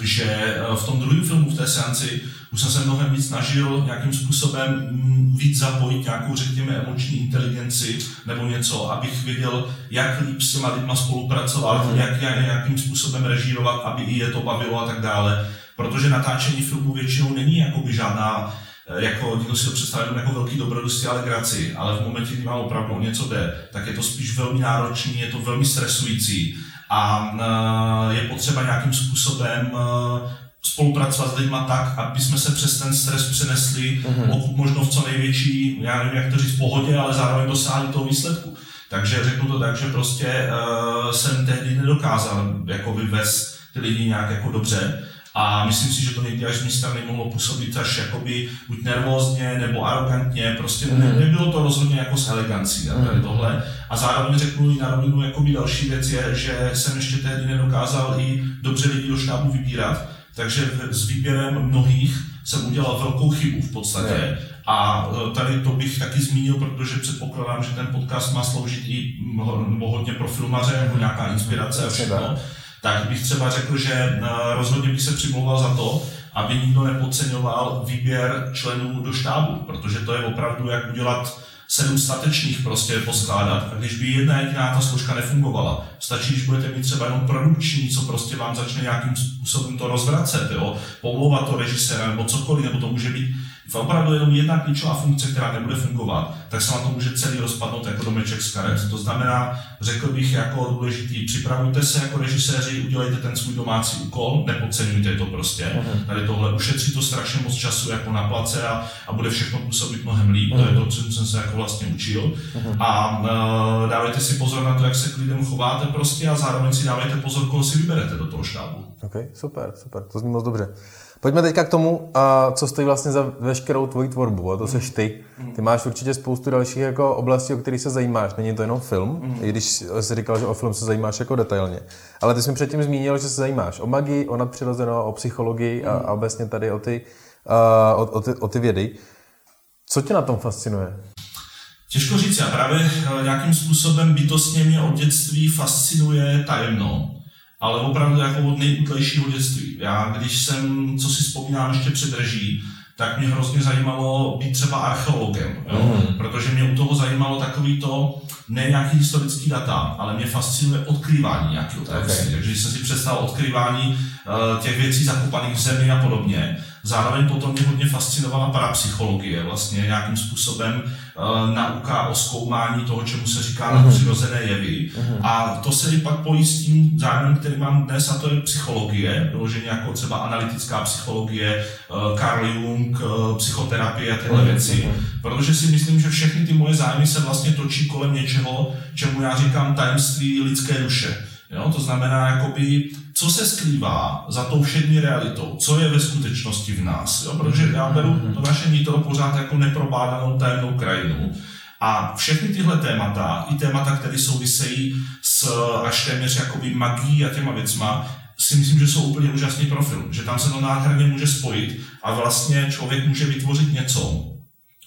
Speaker 1: že v tom druhém filmu, v té seanci, už jsem se mnohem víc snažil nějakým způsobem mm, víc zapojit nějakou, řekněme, emoční inteligenci nebo něco, abych věděl, jak líp s těma lidma spolupracovat, mm. jak, jak, jakým způsobem režírovat, aby i je to bavilo a tak dále protože natáčení filmu většinou není jakoby žádná eh, jako někdo si to představuje jako velký dobrodružství a legraci, ale v momentě, kdy vám opravdu o něco jde, tak je to spíš velmi náročný, je to velmi stresující a eh, je potřeba nějakým způsobem eh, spolupracovat s lidmi tak, aby jsme se přes ten stres přenesli mm-hmm. pokud možno v co největší, já nevím, jak to říct, pohodě, ale zároveň dosáhli toho výsledku. Takže řeknu to tak, že prostě uh, jsem tehdy nedokázal jako vyvést ty lidi nějak jako dobře, a myslím si, že to někdy až z mé strany mohlo působit až jakoby buď nervózně nebo arrogantně, prostě mm. ne, nebylo to rozhodně jako s elegancí mm. tady tohle. A zároveň řeknu i na rovinu, jakoby další věc je, že jsem ještě tehdy nedokázal i dobře lidi do štábu vybírat, takže s výběrem mnohých jsem udělal velkou chybu v podstatě. Mm. A e, tady to bych taky zmínil, protože předpokládám, že ten podcast má sloužit i hodně pro filmaře, jako nějaká inspirace a všechno tak bych třeba řekl, že eh, rozhodně bych se přimlouval za to, aby nikdo nepodceňoval výběr členů do štábu, protože to je opravdu jak udělat sedm statečných prostě poskládat. A když by jedna jediná ta složka nefungovala, stačí, když budete mít třeba jenom produkční, co prostě vám začne nějakým způsobem to rozvracet, jo, pomlouvat to režiséra nebo cokoliv, nebo to může být opravdu jenom jedna klíčová funkce, která nebude fungovat, tak se vám to může celý rozpadnout jako domeček z karet. To znamená, řekl bych jako důležitý, připravujte se jako režiséři, udělejte ten svůj domácí úkol, nepodceňujte to prostě. Uh-huh. Tady tohle ušetří to strašně moc času jako na place a, a bude všechno působit mnohem líp. Uh-huh. To je to, co jsem se jako vlastně učil. Uh-huh. A uh, dávejte si pozor na to, jak se k lidem chováte prostě a zároveň si dávejte pozor, koho si vyberete do toho štábu.
Speaker 2: Ok, super, super, to zní moc dobře. Pojďme teďka k tomu, co stojí vlastně za veškerou tvoji tvorbu, a to seš ty. Ty máš určitě spoustu dalších jako oblastí, o kterých se zajímáš. Není to jenom film, mm. i když jsi říkal, že o film se zajímáš jako detailně. Ale ty jsi mi předtím zmínil, že se zajímáš o magii, o nadpřirozeno, o psychologii a, a obecně tady o ty, o, o, ty, o ty vědy. Co tě na tom fascinuje?
Speaker 1: Těžko říct, já právě eh, nějakým způsobem bytostně mě od dětství fascinuje tajemno ale opravdu jako od nejútlejšího dětství. Já, když jsem, co si vzpomínám ještě před reží, tak mě hrozně zajímalo být třeba archeologem, jo? Mm. protože mě u toho zajímalo takový to, ne nějaký historický data, ale mě fascinuje odkrývání nějakého okay. Takže když jsem si představil odkrývání uh, těch věcí zakopaných v zemi a podobně, Zároveň potom mě hodně fascinovala parapsychologie, vlastně nějakým způsobem nauka o zkoumání toho, čemu se říká uh-huh. přirozené jevy. Uh-huh. A to se pak pojí s tím zájmem, který mám dnes, a to je psychologie, vyloženě jako třeba analytická psychologie, uh, Carl Jung, uh, psychoterapie a tyhle uh-huh. věci. Protože si myslím, že všechny ty moje zájmy se vlastně točí kolem něčeho, čemu já říkám tajemství lidské duše. Jo? To znamená, jakoby, co se skrývá za tou všední realitou, co je ve skutečnosti v nás. Jo? Protože já beru to naše nitro pořád jako neprobádanou tajemnou krajinu. A všechny tyhle témata, i témata, které souvisejí s až téměř jakoby magií a těma věcma, si myslím, že jsou úplně úžasný pro film. Že tam se to nádherně může spojit a vlastně člověk může vytvořit něco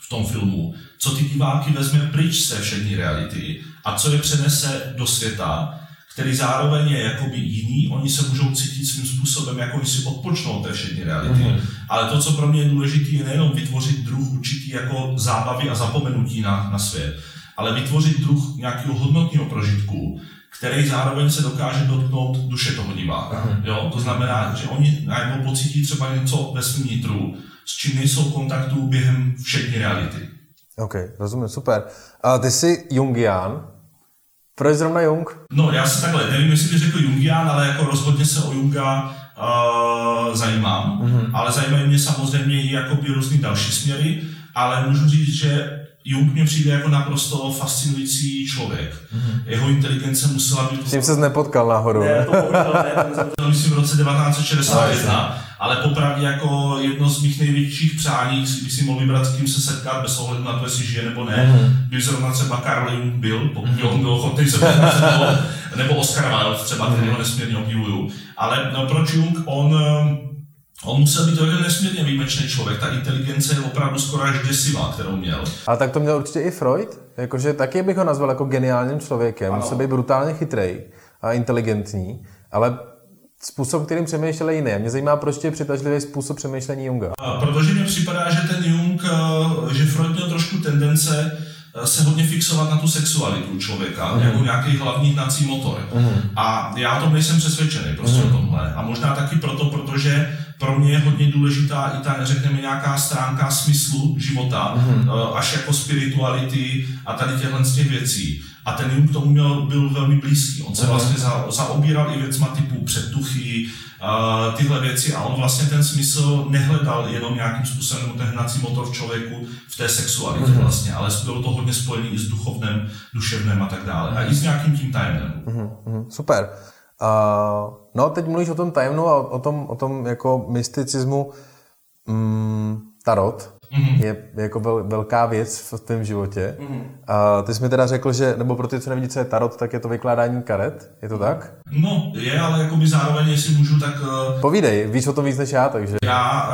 Speaker 1: v tom filmu, co ty diváky vezme pryč z té všední reality a co je přenese do světa, který zároveň je jakoby jiný, oni se můžou cítit svým způsobem, jako oni si odpočnou té všední reality. Mm-hmm. Ale to, co pro mě je důležité, je nejenom vytvořit druh určitý jako zábavy a zapomenutí na, na svět, ale vytvořit druh nějakého hodnotného prožitku, který zároveň se dokáže dotknout duše toho diváka. Mm-hmm. Jo? To znamená, že oni najednou pocítí třeba něco ve svém nitru, s čím nejsou v kontaktu během všední reality.
Speaker 2: OK, rozumím, super. A ty jsi Jungian, proč zrovna Jung?
Speaker 1: No, já se takhle, nevím, jestli bych řekl Jungian, ale jako rozhodně se o Junga uh, zajímám, mm-hmm. ale zajímají mě samozřejmě i jakoby různý další směry, ale můžu říct, že Jung mě přijde jako naprosto fascinující člověk. Mm-hmm. Jeho inteligence musela být...
Speaker 2: S tím se nepotkal náhodou. Ne, to
Speaker 1: ne, (laughs) myslím v roce 1961, ale popravdě jako jedno z mých největších přání, když si mohl vybrat, s kým se setkat, bez ohledu na to, jestli žije nebo ne, mm-hmm. by zrovna třeba Karl Jung byl, pokud mm-hmm. on byl ochotný se (laughs) nebo Oscar Wilde třeba, který ho nesmírně obdivuju. Ale no, proč Jung? On On musel být jako nesmírně výjimečný člověk, ta inteligence je opravdu skoro až děsivá, kterou měl.
Speaker 2: A tak to měl určitě i Freud, jakože taky bych ho nazval jako geniálním člověkem, musel být brutálně chytrý a inteligentní, ale způsob, kterým přemýšlel jiný. Mě zajímá, proč je přitažlivý způsob přemýšlení Junga.
Speaker 1: A protože mi připadá, že ten Jung, eh, že Freud měl trošku tendence eh, se hodně fixovat na tu sexualitu člověka, mm. jako nějaký hlavní hnací motor. Mm. A já o tom nejsem přesvědčený prostě mm. o tomhle. A možná taky proto, protože pro mě je hodně důležitá i ta, řekněme, nějaká stránka smyslu života, mm-hmm. až jako spirituality a tady těchhle z těch věcí. A ten Jung k tomu měl, byl velmi blízký. On se vlastně za, zaobíral i věcma typu předtuchy, uh, tyhle věci a on vlastně ten smysl nehledal jenom nějakým způsobem ten hnací motor v člověku v té sexualitě mm-hmm. vlastně, ale bylo to hodně spojené i s duchovnem, duševnem a tak dále. A i s nějakým tím tajemnem.
Speaker 2: Mm-hmm. Super. Uh, no, teď mluvíš o tom tajemnu a o tom, o tom jako mysticismu. Mm, tarot mm-hmm. je jako vel, velká věc v tvém životě. Mm-hmm. A ty jsi mi teda řekl, že, nebo pro ty, co nevidí, co je tarot, tak je to vykládání karet, je to tak?
Speaker 1: No, je, ale jakoby zároveň, jestli můžu, tak... Uh,
Speaker 2: Povídej, víš o tom víc než já, takže...
Speaker 1: Já,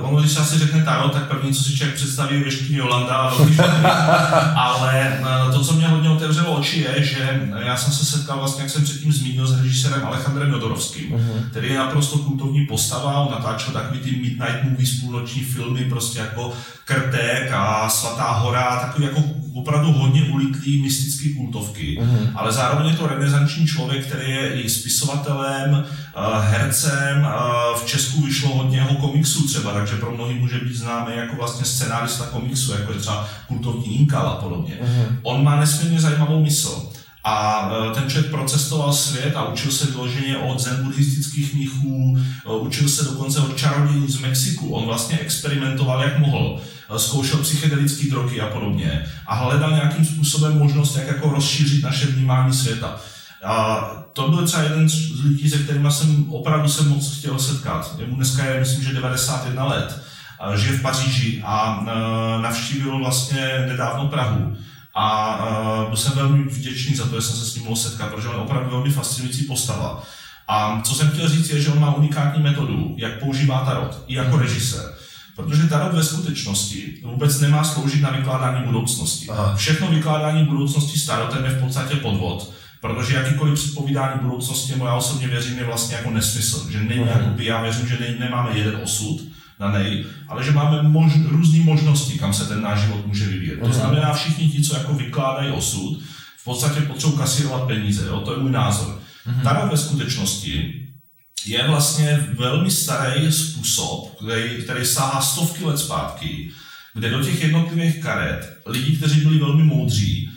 Speaker 1: uh, ono, když se asi řekne tarot, tak první, co si člověk představí, je věštní Jolanda, ale uh, (laughs) to, co mě hodně otevřelo oči, je, že já jsem se setkal vlastně, jak jsem předtím zmínil, s režisérem Alejandrem Jodorovským, mm-hmm. který je naprosto kultovní postava, on natáčel takový ty Midnight Movies, půlnoční filmy, prostě jako Krtek a Svatá hora, takový jako opravdu hodně ulitlý mystický kultovky, mm-hmm. ale zároveň je to renesanční člověk, který je i spisovatelem, eh, hercem, eh, v Česku vyšlo hodně jeho komiksů třeba, takže pro mnohý může být známý jako vlastně scenárista komiksu, jako je třeba kultovní Inkal a podobně. Mm-hmm. On má nesmírně zajímavou mysl. A e, ten člověk procestoval svět a učil se vyloženě od zen buddhistických mnichů, e, učil se dokonce od čarodějů z Mexiku. On vlastně experimentoval, jak mohl. E, zkoušel psychedelické drogy a podobně. A hledal nějakým způsobem možnost, jak jako rozšířit naše vnímání světa. A to byl třeba jeden z lidí, se kterými jsem opravdu se moc chtěl setkat. Jemu dneska je, myslím, že 91 let. Žije v Paříži a navštívil vlastně nedávno Prahu a uh, byl jsem velmi vděčný za to, že jsem se s ním mohl setkat, protože on je opravdu velmi fascinující postava. A co jsem chtěl říct je, že on má unikátní metodu, jak používá tarot, i jako režisér. Protože tarot ve skutečnosti vůbec nemá sloužit na vykládání budoucnosti. Aha. Všechno vykládání budoucnosti s tarotem je v podstatě podvod, protože jakýkoliv předpovídání budoucnosti, já osobně věřím, je vlastně jako nesmysl. Že není, jakoby, já věřím, že ne, nemáme jeden osud, na nej, ale že máme mož, různé možnosti, kam se ten náš život může vyvíjet. To znamená, všichni ti, co jako vykládají osud, v podstatě potřebují kasírovat peníze, jo? to je můj názor. Mm-hmm. Tady ve skutečnosti je vlastně velmi starý způsob, který, který sáhá stovky let zpátky, kde do těch jednotlivých karet lidi, kteří byli velmi moudří,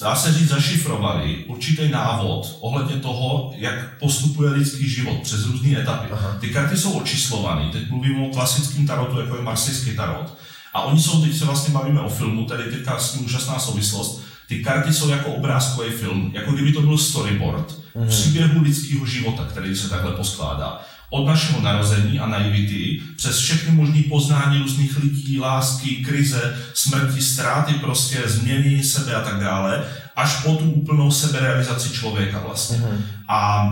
Speaker 1: dá se říct, zašifrovali určitý návod ohledně toho, jak postupuje lidský život přes různé etapy. Aha. Ty karty jsou očíslované, teď mluvím o klasickém tarotu, jako je marsijský tarot. A oni jsou, teď se vlastně bavíme o filmu, tady teďka s tím úžasná souvislost, ty karty jsou jako obrázkový film, jako kdyby to byl storyboard mm-hmm. příběhu lidského života, který se takhle poskládá od našeho narození a naivity přes všechny možné poznání různých lidí, lásky, krize, smrti, ztráty, prostě změny sebe a tak dále, až po tu úplnou seberealizaci člověka vlastně. Mm-hmm. A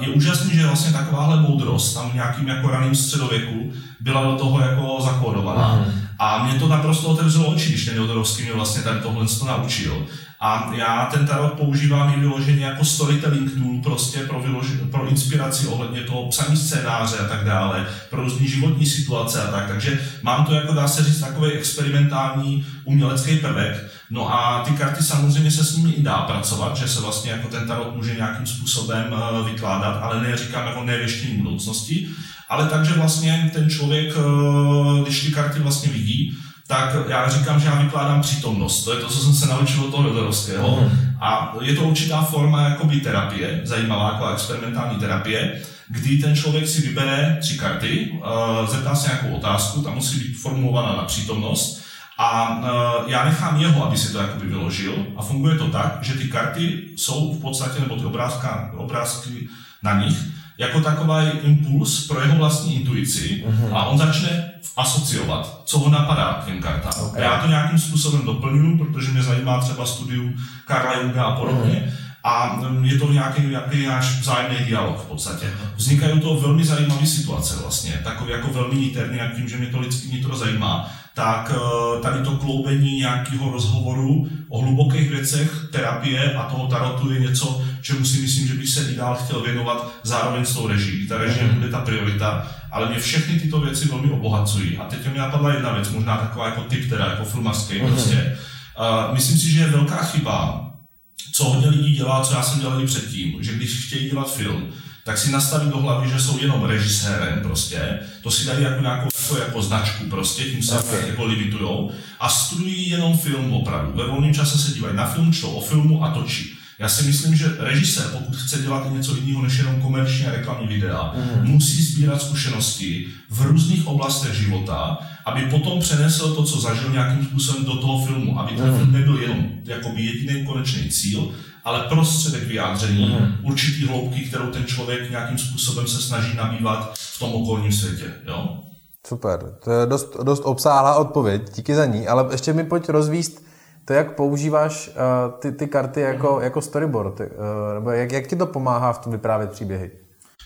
Speaker 1: je úžasný, že vlastně takováhle moudrost tam v nějakým jako raným středověku byla do toho jako zakódovaná. Mm-hmm. A mě to naprosto otevřelo oči, když ten Jodorovský mě vlastně tady tohle to naučil. A já ten tarot používám i vyloženě jako storytelling tool prostě pro, vyložení, pro inspiraci ohledně toho psaní scénáře a tak dále, pro různý životní situace a tak. Takže mám to jako dá se říct takový experimentální umělecký prvek. No a ty karty samozřejmě se s nimi i dá pracovat, že se vlastně jako ten tarot může nějakým způsobem eh, vykládat, ale ne říkám jako nevěštění budoucnosti, ale takže vlastně ten člověk, eh, když ty karty vlastně vidí, tak já říkám, že já vykládám přítomnost. To je to, co jsem se naučil od toho Jodorovského. Mm. A je to určitá forma jakoby terapie, zajímavá jako experimentální terapie, kdy ten člověk si vybere tři karty, uh, zeptá se nějakou otázku, ta musí být formulovaná na přítomnost, a uh, já nechám jeho, aby si to jakoby vyložil a funguje to tak, že ty karty jsou v podstatě, nebo ty obrázka, obrázky na nich, jako takový impuls pro jeho vlastní intuici mm-hmm. a on začne asociovat, co ho napadá k těm kartám. Okay. Já to nějakým způsobem doplňuji, protože mě zajímá třeba studium Karla Junga a podobně. A mm, je to nějaký, nějaký náš vzájemný dialog v podstatě. Vznikají to velmi zajímavé situace vlastně, takový jako velmi niterný, a tím, že mě to lidský nitro zajímá, tak eh, tady to kloubení nějakého rozhovoru o hlubokých věcech, terapie a toho tarotu je něco, čemu si myslím, že bych se i dál chtěl věnovat zároveň s tou reží. Ta režie mm. bude ta priorita, ale mě všechny tyto věci velmi obohacují. A teď mi napadla jedna věc, možná taková jako typ, teda jako filmarský mm. prostě. Uh, myslím si, že je velká chyba, co hodně lidí dělá, co já jsem dělal i předtím, že když chtějí dělat film, tak si nastaví do hlavy, že jsou jenom režisérem prostě, to si dají jako nějakou jako, jako značku prostě, tím se okay. jako limitujou a studují jenom film opravdu. Ve volném čase se dívají na film, čtou o filmu a točí. Já si myslím, že režisér, pokud chce dělat něco jiného než jenom komerční a reklamní videa, mm. musí sbírat zkušenosti v různých oblastech života, aby potom přenesl to, co zažil nějakým způsobem do toho filmu, aby ten mm. film nebyl jenom jakoby jediný konečný cíl, ale prostředek vyjádření mm. určitý hloubky, kterou ten člověk nějakým způsobem se snaží nabývat v tom okolním světě. Jo?
Speaker 2: Super, to je dost, dost obsáhlá odpověď, díky za ní, ale ještě mi pojď rozvíst to, jak používáš uh, ty, ty karty jako, jako storyboard, uh, nebo jak, jak ti to pomáhá v tom vyprávět příběhy?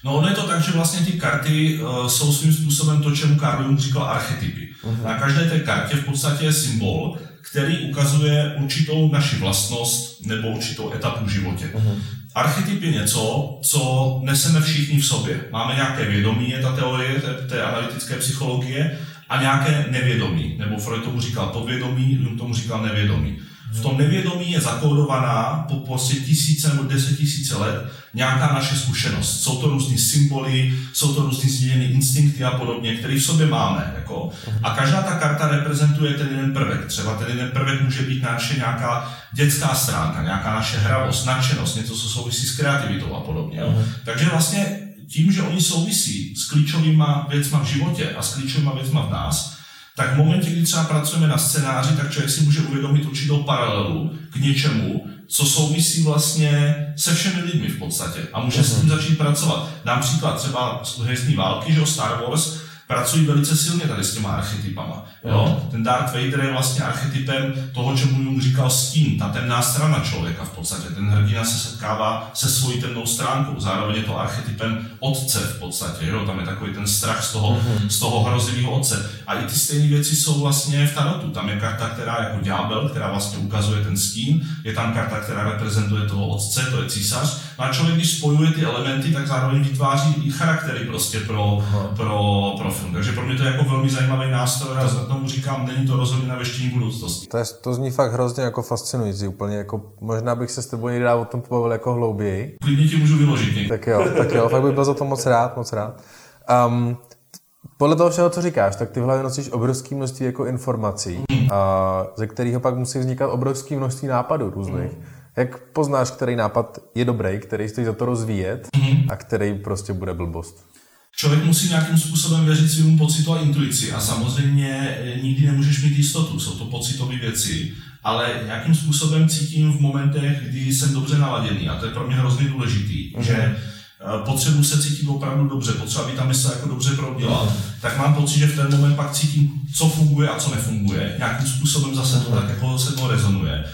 Speaker 1: No ono je to tak, že vlastně ty karty uh, jsou svým způsobem to, čemu Karl Jung říkal archetypy. Uh-huh. Na každé té kartě v podstatě je symbol, který ukazuje určitou naši vlastnost nebo určitou etapu v životě. Uh-huh. Archetyp je něco, co neseme všichni v sobě. Máme nějaké vědomí, je ta teorie té, té analytické psychologie, a nějaké nevědomí, nebo Freud tomu říkal podvědomí, Jung tomu říkal nevědomí. V tom nevědomí je zakódovaná po prostě tisíce nebo deset tisíce let nějaká naše zkušenost. Jsou to různé symboly, jsou to různé změněné instinkty a podobně, které v sobě máme. Jako. A každá ta karta reprezentuje ten jeden prvek. Třeba ten jeden prvek může být naše nějaká dětská stránka, nějaká naše hravost, nadšenost, něco, co souvisí s kreativitou a podobně. Jo. Takže vlastně tím, že oni souvisí s klíčovými věcmi v životě a s klíčovými věcmi v nás, tak v momentě, kdy třeba pracujeme na scénáři, tak člověk si může uvědomit určitou paralelu k něčemu, co souvisí vlastně se všemi lidmi v podstatě a může s tím mhm. začít pracovat. Dám příklad třeba z války, že Star Wars, pracují velice silně tady s těma archetypama. Jo? Ten Darth Vader je vlastně archetypem toho, čemu Jung říkal stín, ta temná strana člověka v podstatě. Ten hrdina se setkává se svojí temnou stránkou, zároveň je to archetypem otce v podstatě. Jo? Tam je takový ten strach z toho, mm-hmm. z toho hrozivého otce. A i ty stejné věci jsou vlastně v Tarotu. Tam je karta, která je jako ďábel, která vlastně ukazuje ten stín. Je tam karta, která reprezentuje toho otce, to je císař. No a člověk, když spojuje ty elementy, tak zároveň vytváří i charaktery prostě pro, pro, pro film. Takže pro mě to je jako velmi zajímavý nástroj a za tomu říkám, není to rozhodně na věštění budoucnosti.
Speaker 2: To, je, to zní fakt hrozně jako fascinující, úplně jako, možná bych se s tebou někdy o tom pobavil jako hlouběji.
Speaker 1: Klidně ti můžu vyložit.
Speaker 2: Tak jo, tak jo, fakt bych byl za to moc rád, moc rád. Um, podle toho všeho, co říkáš, tak ty v hlavě nosíš obrovské množství jako informací, mm. a, ze kterého pak musí vznikat obrovské množství nápadů různých. Mm. Jak poznáš, který nápad je dobrý, který stojí za to rozvíjet mm. a který prostě bude blbost?
Speaker 1: Člověk musí nějakým způsobem věřit svým pocitu a intuici a samozřejmě eh, nikdy nemůžeš mít jistotu, jsou to pocitové věci, ale nějakým způsobem cítím v momentech, kdy jsem dobře naladěný a to je pro mě hrozně důležitý, mm-hmm. že eh, potřebuji se cítit opravdu dobře, potřeba by ta mysl jako dobře proběhla, mm. tak mám pocit, že v ten moment pak cítím, co funguje a co nefunguje. Nějakým způsobem zase to tak jako se to rezonuje.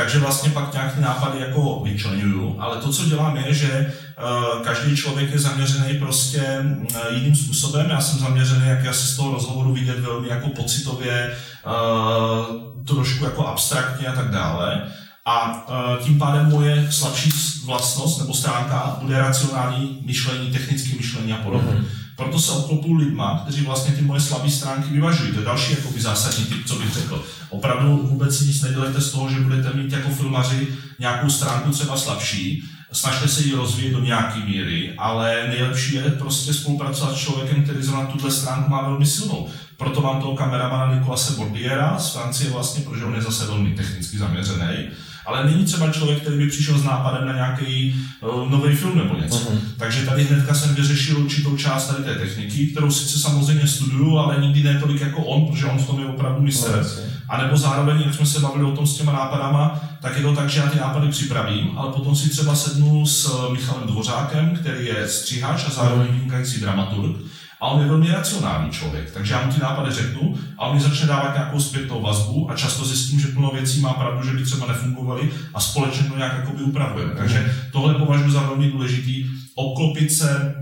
Speaker 1: Takže vlastně pak nějaký nápady jako vyčlenuju, ale to, co dělám, je, že uh, každý člověk je zaměřený prostě uh, jiným způsobem. Já jsem zaměřený, jak já si z toho rozhovoru vidět velmi jako pocitově, uh, trošku jako abstraktně a tak dále. A tím pádem moje slabší vlastnost nebo stránka bude racionální myšlení, technické myšlení a podobně. Mm-hmm. Proto se obklopuju lidma, kteří vlastně ty moje slabé stránky vyvažují. To je další jakoby, zásadní typ, co bych řekl. Opravdu vůbec si nic nedělejte z toho, že budete mít jako filmaři nějakou stránku třeba slabší, snažte se ji rozvíjet do nějaké míry, ale nejlepší je prostě spolupracovat s člověkem, který zrovna tuhle stránku má velmi silnou. Proto mám toho kameramana Nikolase Bordiera z Francie vlastně, protože on je zase velmi technicky zaměřený ale není třeba člověk, který by přišel s nápadem na nějaký uh, nový film nebo něco. Uh-huh. Takže tady hnedka jsem vyřešil určitou část tady té techniky, kterou sice samozřejmě studuju, ale nikdy ne tolik jako on, protože on v tom je opravdu mistr. Uh-huh. A nebo zároveň, jak jsme se bavili o tom s těma nápadama, tak je to tak, že já ty nápady připravím, ale potom si třeba sednu s Michalem Dvořákem, který je stříhač a zároveň vynikající dramaturg a on je velmi racionální člověk, takže já mu ty nápady řeknu a on mi začne dávat nějakou zpětnou vazbu a často zjistím, že plno věcí má pravdu, že by třeba nefungovaly a společně to nějak jakoby upravujeme. Takže tohle považuji za velmi důležitý, obklopit se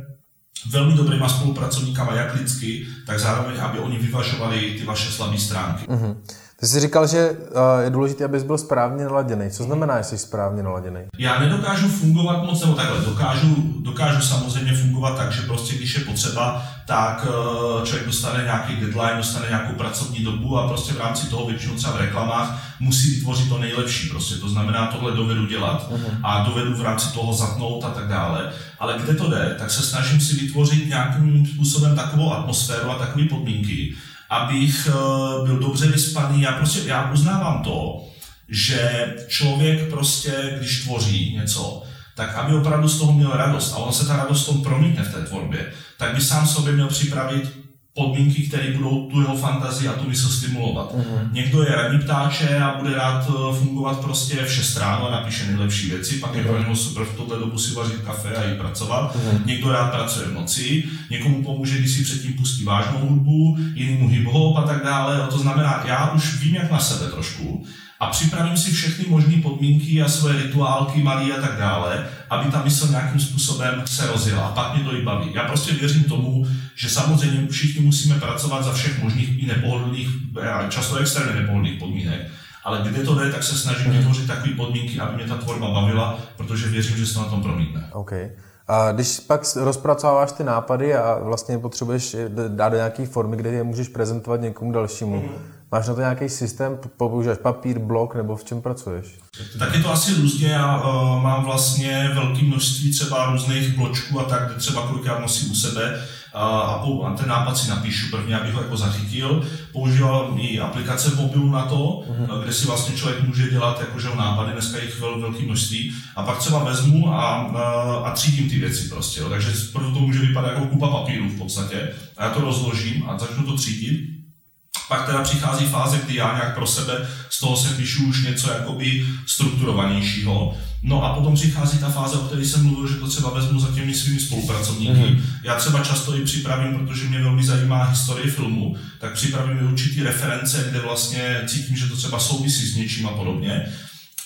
Speaker 1: velmi dobrýma spolupracovníkama, jak lidsky, tak zároveň, aby oni vyvažovali ty vaše slabé stránky. Mm-hmm.
Speaker 2: Ty jsi říkal, že je důležité, abys byl správně naladěný. Co znamená, že jsi správně naladěný?
Speaker 1: Já nedokážu fungovat moc, nebo takhle, dokážu, dokážu samozřejmě fungovat tak, že prostě když je potřeba, tak e, člověk dostane nějaký deadline, dostane nějakou pracovní dobu a prostě v rámci toho většinou třeba v reklamách musí vytvořit to nejlepší. Prostě to znamená, tohle dovedu dělat uh-huh. a dovedu v rámci toho zatnout a tak dále. Ale kde to jde, tak se snažím si vytvořit nějakým způsobem takovou atmosféru a takové podmínky, abych eh, byl dobře vyspaný. Já prostě, já uznávám to, že člověk prostě, když tvoří něco, tak aby opravdu z toho měl radost a on se ta radost tom promítne v té tvorbě, tak by sám sobě měl připravit podmínky, které budou tu jeho fantazii a tu mysl stimulovat. Uh-huh. Někdo je ranní ptáče a bude rád eh, fungovat prostě v 6 ráno a napíše nejlepší věci, pak je pro něho super v tuhle dobu si vařit kafe a jít pracovat. Uh-huh. Někdo rád pracuje v noci, někomu pomůže, když si předtím pustí vážnou hudbu, jinému hip-hop a tak dále. A to znamená, já už vím jak na sebe trošku a připravím si všechny možné podmínky a své rituálky malý a tak dále, aby ta mysl nějakým způsobem se rozjela. A pak mě to i baví. Já prostě věřím tomu, že samozřejmě všichni musíme pracovat za všech možných i nepohodlných, často extrémně nepohodlných podmínek. Ale kde to jde, tak se snažím vytvořit takové podmínky, aby mě ta tvorba bavila, protože věřím, že se na tom promítne.
Speaker 2: Okay. A když pak rozpracováváš ty nápady a vlastně potřebuješ dát do nějaké formy, kde je můžeš prezentovat někomu dalšímu, mm. Máš na to nějaký systém, používáš papír, blok nebo v čem pracuješ?
Speaker 1: Tak je to asi různě, já uh, mám vlastně velké množství třeba různých bločků a tak, kde třeba kolikrát nosím u sebe a, ten nápad si napíšu prvně, abych ho jako zachytil. Používal i aplikace v mobilu na to, uh-huh. kde si vlastně člověk může dělat jakože nápady, dneska jich vel, velké množství, a pak třeba vezmu a, a, a třídím ty věci prostě. Jo. Takže proto to může vypadat jako kupa papíru v podstatě. A já to rozložím a začnu to třídit pak teda přichází fáze, kdy já nějak pro sebe z toho se píšu už něco jakoby strukturovanějšího. No a potom přichází ta fáze, o které jsem mluvil, že to třeba vezmu za těmi svými spolupracovníky. Mm-hmm. Já třeba často i připravím, protože mě velmi zajímá historie filmu, tak připravím i určitý reference, kde vlastně cítím, že to třeba souvisí s něčím a podobně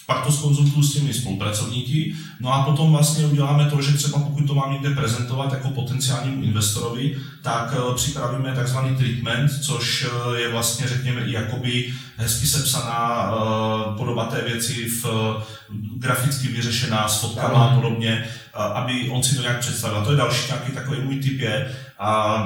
Speaker 1: pak to skonzultuju s těmi spolupracovníky, no a potom vlastně uděláme to, že třeba pokud to mám někde prezentovat jako potenciálnímu investorovi, tak eh, připravíme takzvaný treatment, což eh, je vlastně, řekněme, i jakoby hezky sepsaná uh, podoba té věci, v, graficky vyřešená s fotkama a podobně, aby on si to nějak představil. A to je další nějaký takový můj typ je, a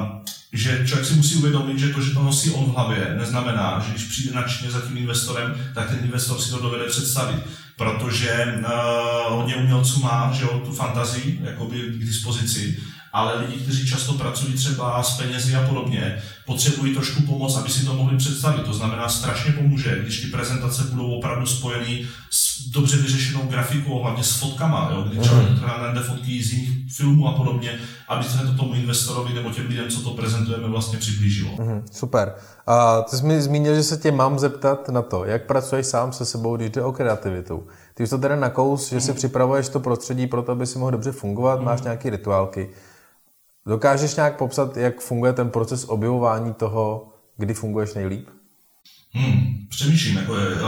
Speaker 1: že člověk si musí uvědomit, že to, že to nosí on v hlavě, neznamená, že když přijde načně za tím investorem, tak ten investor si to dovede představit. Protože uh, hodně umělců má že jo, tu fantazii jakoby k dispozici ale lidi, kteří často pracují třeba s penězi a podobně, potřebují trošku pomoc, aby si to mohli představit. To znamená, strašně pomůže, když ty prezentace budou opravdu spojeny s dobře vyřešenou grafikou, hlavně s fotkama, jo? kdy člověk mm. najde fotky z jiných filmů a podobně, aby se to tomu investorovi nebo těm lidem, co to prezentujeme, vlastně přiblížilo. Mm,
Speaker 2: super. A ty jsi mi zmínil, že se tě mám zeptat na to, jak pracuješ sám se sebou, když jde o kreativitu. Ty už to teda nakous, že si mm. připravuješ to prostředí pro to, aby si mohl dobře fungovat, mm. máš nějaké rituálky. Dokážeš nějak popsat, jak funguje ten proces objevování toho, kdy funguješ nejlíp?
Speaker 1: Hmm, přemýšlím, jako je, uh,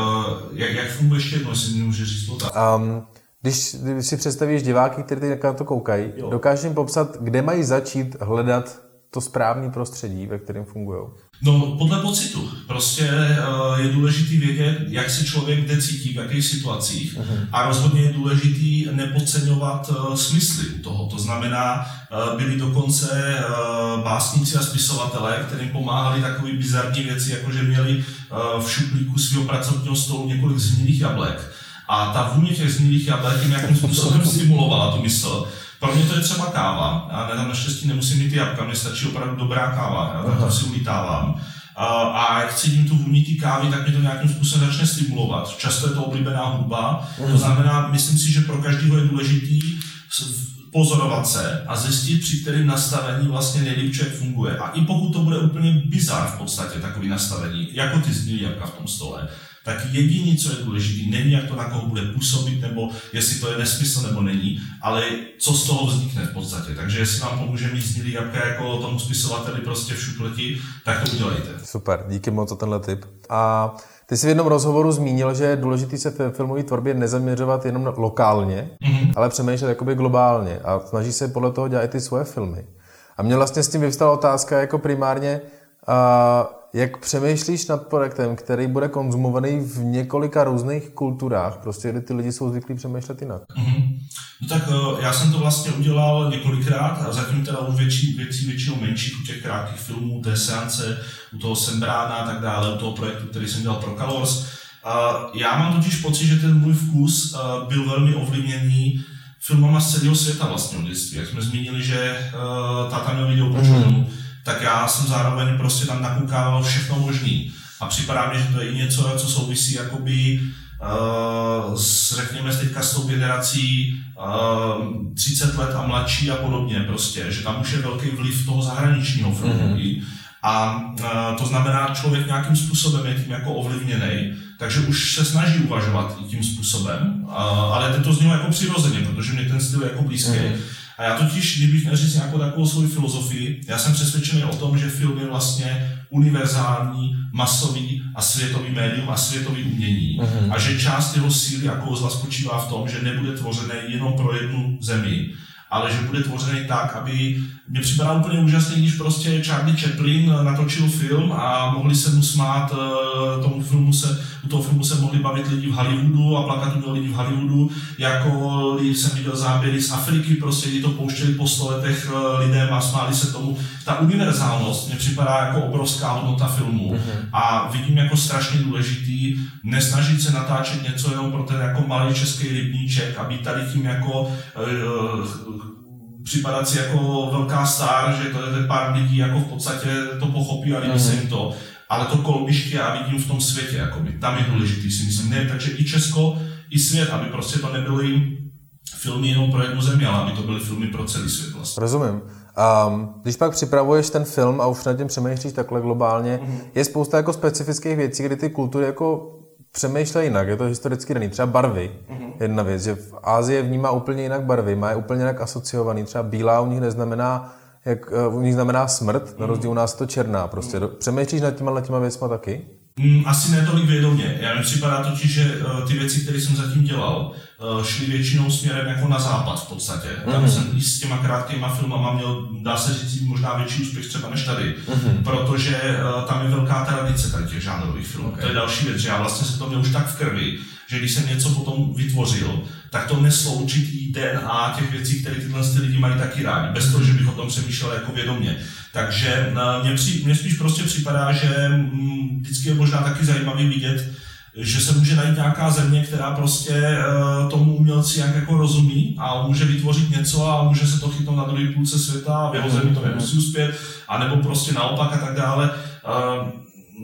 Speaker 1: jak, jak funguje ještě jedno, jestli mi může říct to tak. Um,
Speaker 2: když, když si představíš diváky, kteří na to koukají, dokážeš jim popsat, kde mají začít hledat to správné prostředí, ve kterém fungují?
Speaker 1: No, podle pocitu. Prostě uh, je důležitý vědět, jak se člověk kde cítí, v jakých situacích. Uh-huh. A rozhodně je důležitý nepodceňovat uh, smysly u toho. To znamená, uh, byli dokonce uh, básníci a spisovatelé, kterým pomáhali takové bizarní věci, jako že měli uh, v šuplíku svého pracovního stolu několik zhnilých jablek. A ta vůně těch zhnilých jablek jim nějakým způsobem (laughs) stimulovala tu mysl. Pro mě to je třeba káva. Já tam naštěstí nemusím mít jabka, mně stačí opravdu dobrá káva. Já tam si ulítávám. A jak cítím tu vůni té kávy, tak mě to nějakým způsobem začne stimulovat. Často je to oblíbená hudba. To mhm. znamená, myslím si, že pro každého je důležitý pozorovat se a zjistit, při kterém nastavení vlastně nejlíp člověk funguje. A i pokud to bude úplně bizar v podstatě, takový nastavení, jako ty zní jabka v tom stole, tak jediný, co je důležité, není, jak to na koho bude působit, nebo jestli to je nesmysl nebo není, ale co z toho vznikne v podstatě. Takže jestli vám pomůže mít znělý jabka jako tomu spisovateli prostě v šupleti, tak to udělejte.
Speaker 2: Super, díky moc za tenhle tip. A ty jsi v jednom rozhovoru zmínil, že je důležité se v filmové tvorbě nezaměřovat jenom lokálně, mm-hmm. ale přemýšlet jakoby globálně a snaží se podle toho dělat i ty svoje filmy. A mě vlastně s tím vyvstala otázka jako primárně, uh, jak přemýšlíš nad projektem, který bude konzumovaný v několika různých kulturách, prostě kdy ty lidi jsou zvyklí přemýšlet jinak? Mm-hmm.
Speaker 1: No tak eh, já jsem to vlastně udělal několikrát a zatím teda u větší, věcí většinou menších, u těch krátkých filmů, té seance, u toho Sembrána a tak dále, u toho projektu, který jsem dělal pro Colors. Já mám totiž pocit, že ten můj vkus eh, byl velmi ovlivněný filmama z celého světa vlastně od dětství. Jak jsme zmínili, že eh, táta měl video mm-hmm tak já jsem zároveň prostě tam nakoukával všechno možný. A připadá mi, že to je i něco, co souvisí jakoby uh, s, řekněme, teďka s tou generací uh, 30 let a mladší a podobně prostě, že tam už je velký vliv toho zahraničního filmu. Mm-hmm. A uh, to znamená, člověk nějakým způsobem je tím jako ovlivněný, takže už se snaží uvažovat i tím způsobem, uh, ale to znělo jako přirozeně, protože mě ten styl je jako blízký. Mm-hmm. A já totiž, kdybych měl říct nějakou takovou svou filozofii, já jsem přesvědčený o tom, že film je vlastně univerzální, masový a světový médium a světový umění. Mm-hmm. A že část jeho síly a kouzla spočívá v tom, že nebude tvořený jenom pro jednu zemi, ale že bude tvořený tak, aby mě připadá úplně úžasný, když prostě Charlie Chaplin natočil film a mohli se mu smát, eh, tomu filmu se, u toho filmu se mohli bavit lidi v Hollywoodu a plakat u lidi v Hollywoodu, jako jsem viděl záběry z Afriky, prostě kdy to pouštěli po sto letech eh, lidem a smáli se tomu. Ta univerzálnost mě připadá jako obrovská hodnota filmu mm-hmm. a vidím jako strašně důležitý nesnažit se natáčet něco jenom pro ten jako malý český rybníček a být tady tím jako uh, připadat si jako velká star, že to je pár lidí jako v podstatě to pochopí a líbí mm. se jim to. Ale to kolbiště já vidím v tom světě, jakoby. tam je důležitý si myslím. Ne, takže i Česko, i svět, aby prostě to nebyly filmy jenom pro jednu zemi, ale aby to byly filmy pro celý svět vlastně.
Speaker 2: Rozumím. Um, když pak připravuješ ten film a už nad tím přemýšlíš takhle globálně, mm-hmm. je spousta jako specifických věcí, kdy ty kultury jako přemýšlej jinak, je to historicky daný. Třeba barvy, mm-hmm. jedna věc, že v Ázii vnímá úplně jinak barvy, má je úplně jinak asociovaný. Třeba bílá u nich neznamená, jak eh, u nich znamená smrt, mm-hmm. na rozdíl u nás to černá. Prostě mm-hmm. přemýšlíš nad těma, těma věcma taky?
Speaker 1: Mm, asi ne tolik vědomě. Já mi připadá totiž, že uh, ty věci, které jsem zatím dělal, uh, šly většinou směrem jako na západ v podstatě. Mm-hmm. Tam jsem i s těma krátkýma filmama měl, dá se říct, možná větší úspěch třeba než tady, mm-hmm. protože uh, tam je velká tradice tady těch žánrových filmů. Okay. To je další věc, že já vlastně se to měl už tak v krvi, že když jsem něco potom vytvořil, tak to neslo určitý DNA těch věcí, které tyhle ty lidi mají taky rádi, bez toho, že bych o tom přemýšlel jako vědomě. Takže mně, při, mně spíš prostě připadá, že mm, vždycky je možná taky zajímavý vidět, že se může najít nějaká země, která prostě uh, tomu umělci jak jako rozumí a může vytvořit něco a může se to chytnout na druhé půlce světa a v jeho zemi to nemusí uspět, anebo prostě naopak a tak dále.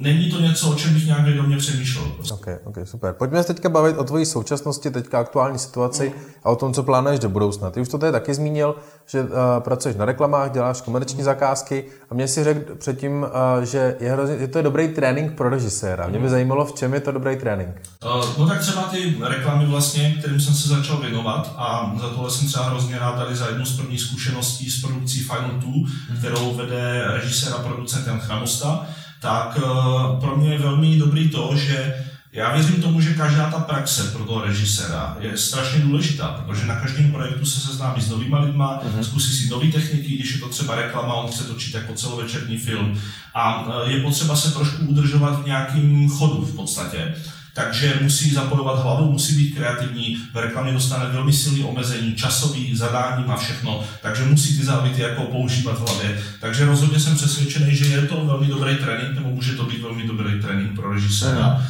Speaker 1: Není to něco, o čem bych nějak vědomě přemýšlel. Prostě.
Speaker 2: Okay, okay, super. Pojďme se teďka bavit o tvojí současnosti, teďka aktuální situaci mm. a o tom, co plánuješ do budoucna. Ty už to tady taky zmínil, že uh, pracuješ na reklamách, děláš komerční mm. zakázky a mě si řekl předtím, uh, že je, hrozně, je to je dobrý trénink pro režiséra. Mě by mm. zajímalo, v čem je to dobrý trénink.
Speaker 1: Uh, no tak třeba ty reklamy vlastně, kterým jsem se začal věnovat a za tohle jsem třeba hrozně rád tady za jednu z prvních zkušeností s produkcí Final 2, mm. kterou vede režisér a producent Jan Chramosta tak eh, pro mě je velmi dobrý to, že já věřím tomu, že každá ta praxe pro toho režiséra je strašně důležitá, protože na každém projektu se seznámí s novýma lidma, uh-huh. zkusí si nové techniky, když je to třeba reklama, on chce točit jako celovečerní film a eh, je potřeba se trošku udržovat v nějakým chodu v podstatě takže musí zapojovat hlavu, musí být kreativní, v reklamě dostane velmi silný omezení, časový, zadání a všechno, takže musí ty závity jako používat v hlavě. Takže rozhodně jsem přesvědčený, že je to velmi dobrý trénink, nebo může to být velmi dobrý trénink pro režiséra,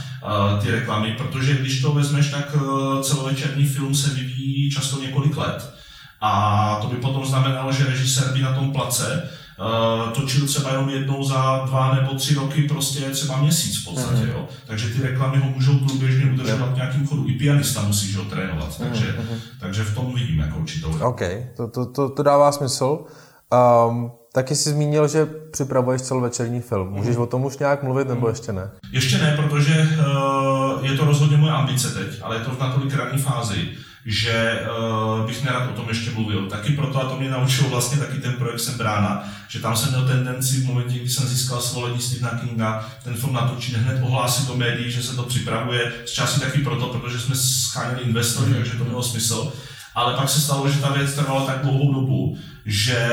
Speaker 1: ty reklamy, protože když to vezmeš, tak uh, celovečerní film se vyvíjí často několik let. A to by potom znamenalo, že režisér by na tom place točil třeba jenom jednou za dva nebo tři roky, prostě třeba měsíc v podstatě, uh-huh. jo. Takže ty reklamy ho můžou průběžně udržovat v nějakým chodu. I pianista musí ho trénovat, takže, uh-huh. takže v tom vidím jako určitou.
Speaker 2: OK, to, to, to, to dává smysl. Um, taky jsi zmínil, že připravuješ celovečerní film. Můžeš o tom už nějak mluvit, nebo ještě ne?
Speaker 1: Ještě ne, protože uh, je to rozhodně moje ambice teď, ale je to v natolik rané fázi, že uh, bych nerad o tom ještě mluvil. Taky proto, a to mě naučil vlastně taky ten projekt Jsem brána, že tam jsem měl tendenci v momentě, kdy jsem získal svolení Stephena Kinga, ten film natočit, hned ohlásit do médií, že se to připravuje. Z části taky proto, protože jsme scháněli investory, mm. takže to mělo smysl. Ale pak se stalo, že ta věc trvala tak dlouhou dobu, že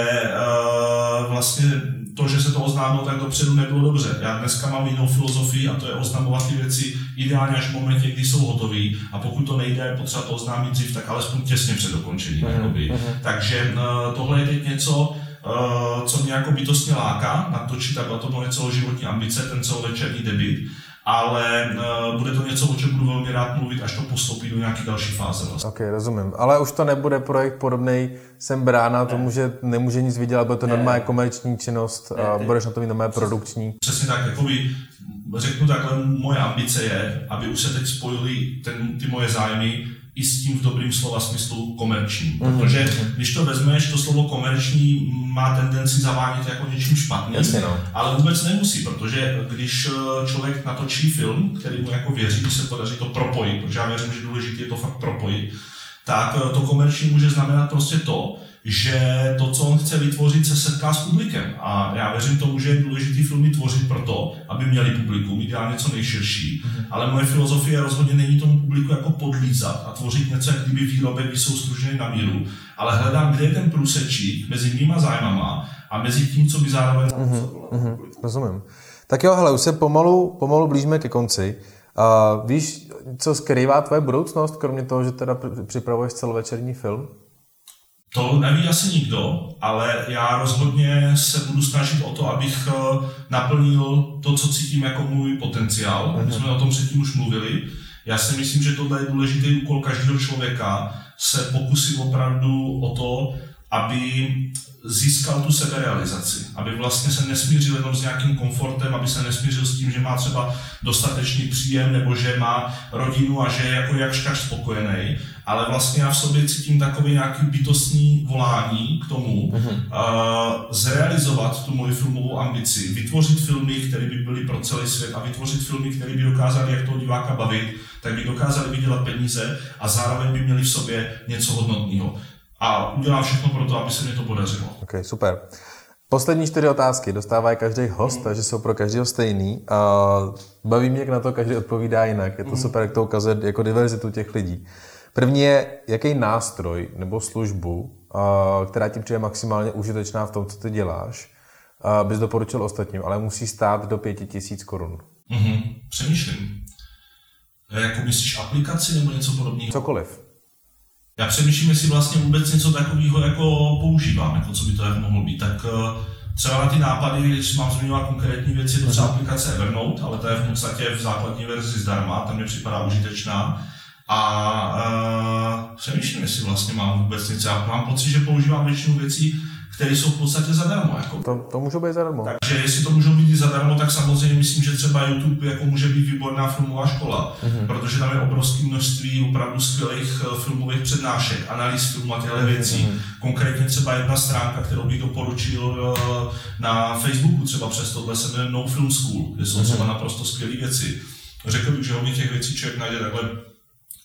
Speaker 1: uh, vlastně to, že se to oznámilo tak dopředu, nebylo dobře. Já dneska mám jinou filozofii a to je oznamovat ty věci ideálně až v momentě, kdy jsou hotové. A pokud to nejde, je potřeba to oznámit dřív, tak alespoň těsně před dokončením. Uh-huh, uh-huh. Takže uh, tohle je teď něco, uh, co mě jako bytostně láká natočit, a to moje celoživotní ambice, ten celovečerní debit ale uh, bude to něco, o čem budu velmi rád mluvit, až to postoupí do nějaké další fáze. Vlastně.
Speaker 2: Ok, rozumím. Ale už to nebude projekt podobný jsem brána ne. tomu, že nemůže nic vydělat, bude to ne. normálně komerční činnost ne, a ne. budeš na to mít normálně produkční.
Speaker 1: Přesně tak, jakoby, řeknu takhle, moje ambice je, aby už se teď spojily ten, ty moje zájmy i s tím v dobrým slova smyslu komerční. Mm-hmm. Protože když to vezmeš, to slovo komerční má tendenci zavánět jako něčím špatným, Jasně, no. ale vůbec nemusí, protože když eh, člověk natočí film, který mu jako věří, že se podaří to propojit, protože já věřím, že důležité je to fakt propojit, tak eh, to komerční může znamenat prostě to, že to, co on chce vytvořit, se setká s publikem. A já věřím tomu, že je důležité filmy tvořit proto, aby měli publikum, ideálně co nejširší. Mm-hmm. Ale moje filozofie rozhodně není tomu publiku jako podlízat a tvořit něco, jak kdyby výrobek, když jsou stružený na míru, ale hledám, kde je ten průsečík mezi mýma zájmama a mezi tím, co by zároveň mm-hmm.
Speaker 2: mm-hmm. Rozumím. Tak jo, hele, už se pomalu, pomalu blížíme ke konci. Uh, víš, co skrývá tvoje budoucnost, kromě toho, že teda připravuješ celovečerní film?
Speaker 1: To neví asi nikdo, ale já rozhodně se budu snažit o to, abych eh, naplnil to, co cítím jako můj potenciál. My mhm. jsme o tom předtím už mluvili. Já si myslím, že tohle je důležitý úkol každého člověka, se pokusit opravdu o to, aby získal tu seberealizaci, aby vlastně se nesmířil jenom s nějakým komfortem, aby se nesmířil s tím, že má třeba dostatečný příjem nebo že má rodinu a že je jako jakž spokojený, ale vlastně já v sobě cítím takový nějaký bytostný volání k tomu, uh-huh. uh, zrealizovat tu moji filmovou ambici, vytvořit filmy, které by byly pro celý svět a vytvořit filmy, které by dokázaly jak toho diváka bavit, tak by dokázali vydělat peníze a zároveň by měli v sobě něco hodnotného a udělám všechno pro to, aby se mi to podařilo.
Speaker 2: Ok, super. Poslední čtyři otázky dostává každý host, mm. takže jsou pro každého stejný. A baví mě, jak na to každý odpovídá jinak. Je to mm. super, jak to ukazuje jako diverzitu těch lidí. První je, jaký nástroj nebo službu, která ti přijde maximálně užitečná v tom, co ty děláš, bys doporučil ostatním, ale musí stát do pěti tisíc korun.
Speaker 1: Mm-hmm. Přemýšlím. Jako myslíš aplikaci nebo něco podobného?
Speaker 2: Cokoliv
Speaker 1: já přemýšlím, jestli vlastně vůbec něco takového jako používám, jako co by to jako mohlo být. Tak eh, třeba na ty nápady, když mám zmiňovat konkrétní věci, je to třeba aplikace Evernote, ale to je v podstatě v základní verzi zdarma, tam mě připadá užitečná. A uh, přemýšlím, jestli vlastně mám vůbec něco. Já mám pocit, že používám většinu věcí, které jsou v podstatě zadarmo. Jako.
Speaker 2: To, to může být zadarmo.
Speaker 1: Takže jestli to můžou být i zadarmo, tak samozřejmě myslím, že třeba YouTube jako může být výborná filmová škola, mm-hmm. protože tam je obrovské množství opravdu skvělých eh, filmových přednášek, analýz filmu a těchto mm-hmm. věcí. Konkrétně třeba jedna stránka, kterou bych doporučil eh, na Facebooku, třeba přes tohle se jmenuje No Film School, kde jsou mm-hmm. třeba naprosto skvělé věci. Řekl bych, že hodně těch věcí člověk najde takhle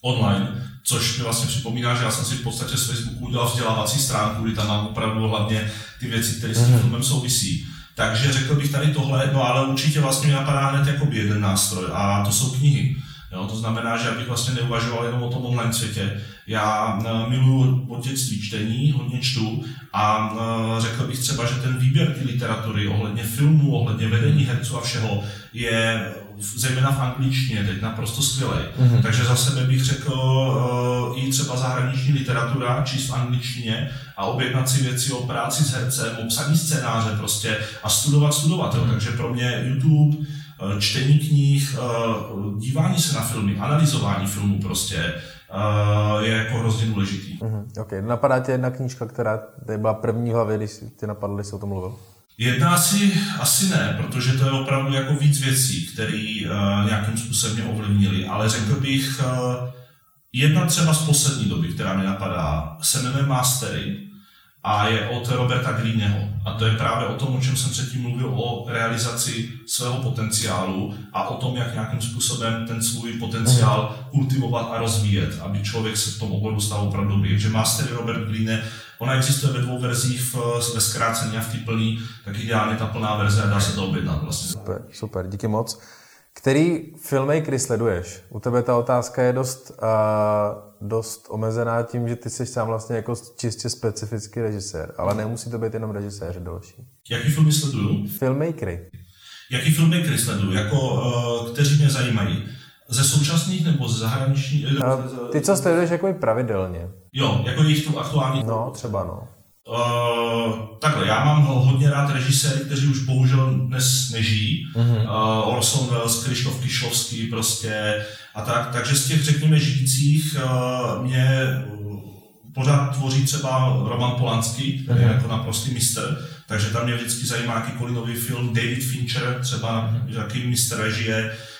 Speaker 1: online, což mi vlastně připomíná, že já jsem si v podstatě z Facebooku udělal vzdělávací stránku, kdy tam mám opravdu hlavně ty věci, které s tím mm-hmm. filmem souvisí. Takže řekl bych tady tohle, no ale určitě vlastně mi napadá hned jako jeden nástroj a to jsou knihy. Jo, to znamená, že abych vlastně neuvažoval jenom o tom online světě. Já uh, miluji od dětství čtení, hodně čtu a uh, řekl bych třeba, že ten výběr té literatury ohledně filmů, ohledně vedení herců a všeho je zejména v angličtině teď naprosto skvělý. Mm-hmm. Takže za sebe bych řekl uh, i třeba zahraniční literatura, číst v angličtině a objednat si věci o práci s hercem, o psaní scénáře prostě a studovat, studovat. Mm-hmm. Takže pro mě YouTube, čtení knih, uh, dívání se na filmy, analyzování filmů prostě, Uh, je jako hrozně důležitý.
Speaker 2: Mm-hmm. Okay. Napadá tě jedna knížka, která byla první hlavě, když ty napadly, když jsi o tom mluvil?
Speaker 1: Jedna asi, asi ne, protože to je opravdu jako víc věcí, které uh, nějakým způsobem mě ovlivnily, ale řekl bych, uh, jedna třeba z poslední doby, která mi napadá, se jmenuje Mastery a je od Roberta Greeneho. A to je právě o tom, o čem jsem předtím mluvil, o realizaci svého potenciálu a o tom, jak nějakým způsobem ten svůj potenciál kultivovat a rozvíjet, aby člověk se v tom oboru stal opravdu dobrý. Takže Mastery Robert Greene Ona existuje ve dvou verzích, v, ve zkrácení a v té plný, tak ideálně ta plná verze a dá se to objednat vlastně.
Speaker 2: Super, super, díky moc. Který filmmakery sleduješ? U tebe ta otázka je dost, uh, dost omezená tím, že ty jsi sám vlastně jako čistě specifický režisér, ale nemusí to být jenom režisér další.
Speaker 1: Jaký filmy sleduju?
Speaker 2: Filmmakery.
Speaker 1: Jaký filmmakery sleduju? Jako, uh, kteří mě zajímají? Ze současných nebo ze zahraničních?
Speaker 2: Uh, ty, co sleduješ jako pravidelně?
Speaker 1: Jo, jako jejich tu aktuální.
Speaker 2: No, třeba no.
Speaker 1: Uh, takhle, já mám hodně rád režiséry, kteří už bohužel dnes nežijí. Mm-hmm. Uh, Orson Welles, Krištof Kišlovský prostě a tak. Takže z těch, řekněme, žijících uh, mě pořád tvoří třeba Roman Polanský, který mm-hmm. je mhm. jako naprostý mistr. Takže tam mě vždycky zajímá jakýkoliv nový film. David Fincher, třeba mm-hmm. jaký mistr režie. Uh,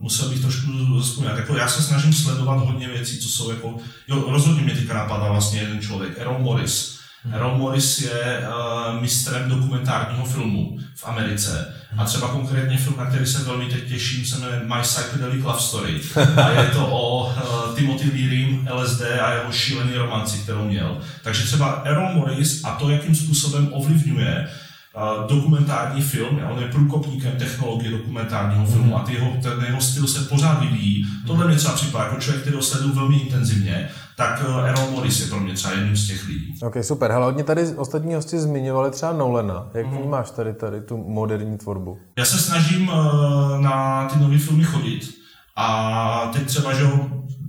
Speaker 1: musel bych trošku vzpomínat. Jako já se snažím sledovat hodně věcí, co jsou jako, jo, rozhodně mě teďka napadá vlastně jeden člověk, Errol Morris, Hmm. Errol Morris je uh, mistrem dokumentárního filmu v Americe. A třeba konkrétně film, na který se velmi teď těším, se jmenuje My Psychedelic Love Story. (laughs) A je to o uh, Timothy Learym, LSD a jeho šílený romanci, kterou měl. Takže třeba Errol Morris a to, jakým způsobem ovlivňuje dokumentární film, on je průkopníkem technologie dokumentárního filmu mm. a ty jeho, ten jeho styl se pořád vyvíjí. Tohle mě třeba připadá jako člověk, který ho sleduju velmi intenzivně, tak uh, Errol Morris je pro mě třeba jedním z těch lidí.
Speaker 2: Ok, super. Hele, hodně tady ostatní hosti zmiňovali třeba Nolana. Jak mm. vnímáš tady, tady tu moderní tvorbu?
Speaker 1: Já se snažím uh, na ty nové filmy chodit a teď třeba, že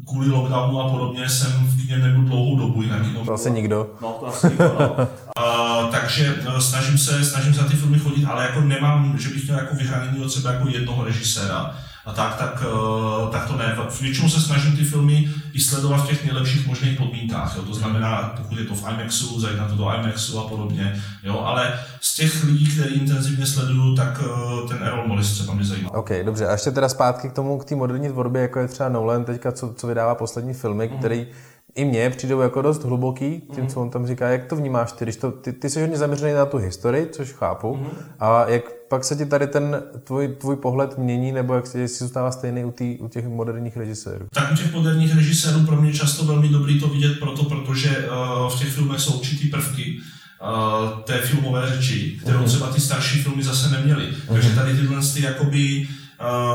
Speaker 1: kvůli lockdownu a podobně jsem v kině nebyl dlouhou dobu, jinak
Speaker 2: jenom... To asi nikdo.
Speaker 1: No, to asi nikdo, no. (laughs) uh, takže uh, snažím se, snažím se na ty filmy chodit, ale jako nemám, že bych měl jako vyhraněný od sebe jako jednoho režiséra a tak, tak, uh, tak to ne. Většinou se snažím ty filmy i sledovat v těch nejlepších možných podmínkách. Jo. To znamená, pokud je to v IMAXu, zajít na to do IMAXu a podobně. Jo. Ale z těch lidí, který intenzivně sleduju, tak uh, ten Errol Morris třeba mě zajímá.
Speaker 2: OK, dobře. A ještě teda zpátky k tomu, k té moderní tvorbě, jako je třeba Nolan teďka, co, co vydává poslední filmy, mm. který i mně přijdou jako dost hluboký, tím, co on tam říká. Jak to vnímáš ty? Když to, ty, ty jsi hodně zaměřený na tu historii, což chápu. Mm. A jak pak se ti tady ten tvůj, tvůj pohled mění, nebo jak si zůstává stejný u, tý, u těch moderních režisérů?
Speaker 1: Tak u těch moderních režisérů pro mě často velmi dobrý to vidět proto, protože uh, v těch filmech jsou určitý prvky, uh, té filmové řeči, kterou uh-huh. třeba ty starší filmy zase neměly. Uh-huh. Takže tady tyhle ty jakoby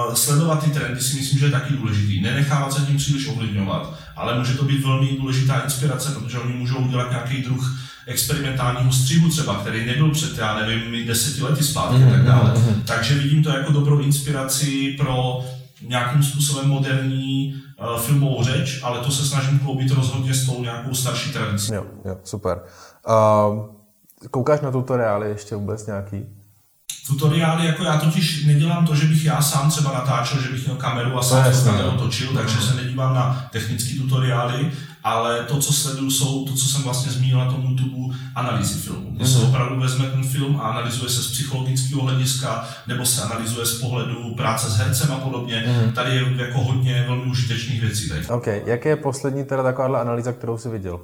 Speaker 1: uh, sledovat ty trendy si myslím, že je taky důležitý. Nenechávat se tím příliš ovlivňovat, ale může to být velmi důležitá inspirace, protože oni můžou udělat nějaký druh experimentálního střihu třeba, který nebyl před, já nevím, deseti lety zpátky mm-hmm. a tak dále. Mm-hmm. Takže vidím to jako dobrou inspiraci pro nějakým způsobem moderní uh, filmovou řeč, ale to se snažím kloubit rozhodně s tou nějakou starší tradicí.
Speaker 2: Jo, jo, super. Uh, koukáš na tutoriály ještě vůbec nějaký?
Speaker 1: Tutoriály, jako já totiž nedělám to, že bych já sám třeba natáčel, že bych měl kameru a sám to kameru točil, takže se nedívám na technické tutoriály, ale to, co sleduju, jsou to, co jsem vlastně zmínil na tom YouTube, analýzy filmu. Kde se mhm. opravdu vezme ten film a analyzuje se z psychologického hlediska, nebo se analyzuje z pohledu práce s hercem a podobně. Mm. Tady je jako hodně velmi užitečných věcí. Tady.
Speaker 2: OK. Jaké je poslední teda taková analýza, kterou jsi viděl?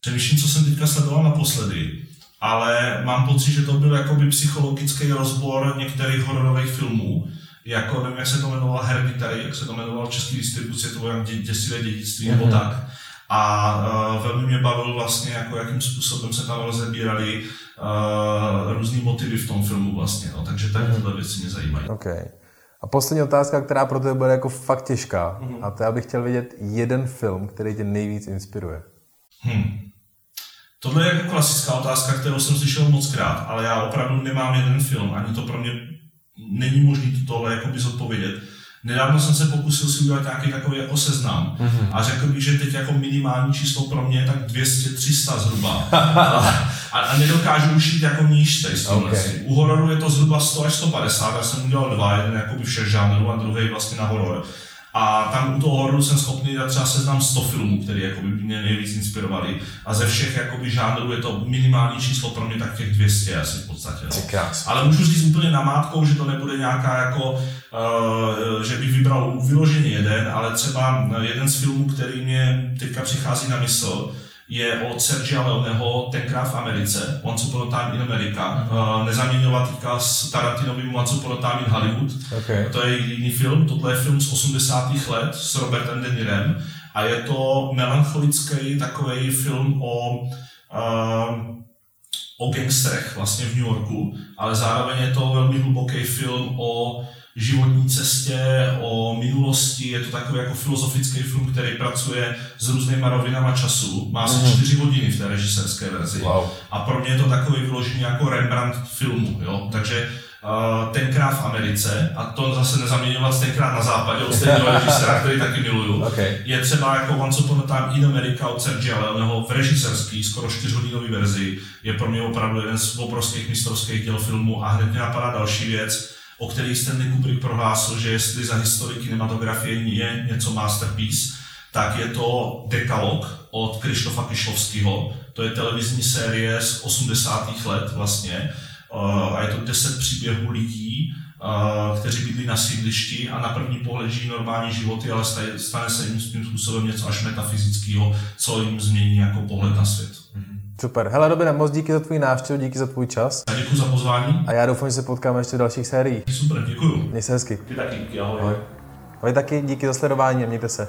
Speaker 1: Přemýšlím, co jsem teďka sledoval naposledy ale mám pocit, že to byl jakoby psychologický rozbor některých hororových filmů, jako nevím, jak se to jmenovalo Hereditary, jak se to jmenovalo v české distribuci, to bylo jak děsivé dědictví nebo mhm. tak. A uh, velmi mě bavil vlastně, jako jakým způsobem se tam rozebírali uh, různý motivy v tom filmu vlastně, no. takže tady tyhle věci mě zajímají.
Speaker 2: Okay. A poslední otázka, která pro tebe bude jako fakt těžká. Mm-hmm. A to já bych chtěl vidět jeden film, který tě nejvíc inspiruje. Hmm.
Speaker 1: Tohle je jako klasická otázka, kterou jsem slyšel moc krát, ale já opravdu nemám jeden film, ani to pro mě není možné tohle jakoby zodpovědět. Nedávno jsem se pokusil si udělat nějaký takový jako seznam mm-hmm. a řekl bych, že teď jako minimální číslo pro mě je tak 200-300 zhruba. (laughs) a, a, nedokážu už jít jako níž z okay. U hororu je to zhruba 100 až 150, já jsem udělal dva, jeden jako všech žánrů a druhý vlastně na horor. A tam u toho hororu jsem schopný dát třeba seznam 100 filmů, které jakoby mě nejvíc inspirovaly. A ze všech jakoby žánrů je to minimální číslo pro mě tak těch 200 asi v podstatě. No. Ale můžu říct úplně namátkou, že to nebude nějaká jako, uh, že bych vybral vyloženě jeden, ale třeba jeden z filmů, který mě teďka přichází na mysl, je od Sergia Leoneho tenkrát v Americe, Once Upon a Time in America, uh, nezaměňovatíka s Tarantinovým Once Upon a Time in Hollywood. Okay. To je jiný film, tohle je film z 80. let s Robertem De Nirem a je to melancholický takový film o uh, o gangsterech vlastně v New Yorku, ale zároveň je to velmi hluboký film o životní cestě, o minulosti. Je to takový jako filozofický film, který pracuje s různýma rovinama času. Má asi mm. čtyři hodiny v té režisérské verzi. Wow. A pro mě je to takový vyložený jako Rembrandt filmu. Jo? Takže uh, tenkrát v Americe, a to zase nezaměňovat tenkrát na západě od stejného režisera, (laughs) který taky miluju, okay. je třeba jako Once Upon a Time in America od Sergio Leoneho v režisérský, skoro čtyřhodinové verzi, je pro mě opravdu jeden z obrovských mistrovských děl filmu a hned mě napadá další věc, o který Stanley Kubrick prohlásil, že jestli za historii kinematografie je něco masterpiece, tak je to Dekalog od Krištofa Kišlovského. To je televizní série z 80. let vlastně. A je to 10 příběhů lidí, kteří bydlí na sídlišti a na první pohled žijí normální životy, ale stane se jim tím způsobem něco až metafyzického, co jim změní jako pohled na svět. Mm-hmm.
Speaker 2: Super. Hele, Robine, moc díky za tvůj návštěvu, díky za tvůj čas.
Speaker 1: A děkuji za pozvání.
Speaker 2: A já doufám, že se potkáme ještě v dalších sériích.
Speaker 1: Super, děkuji.
Speaker 2: Měj se hezky.
Speaker 1: Ty taky díky, ahoj. ahoj.
Speaker 2: A vy taky díky za sledování a mějte se.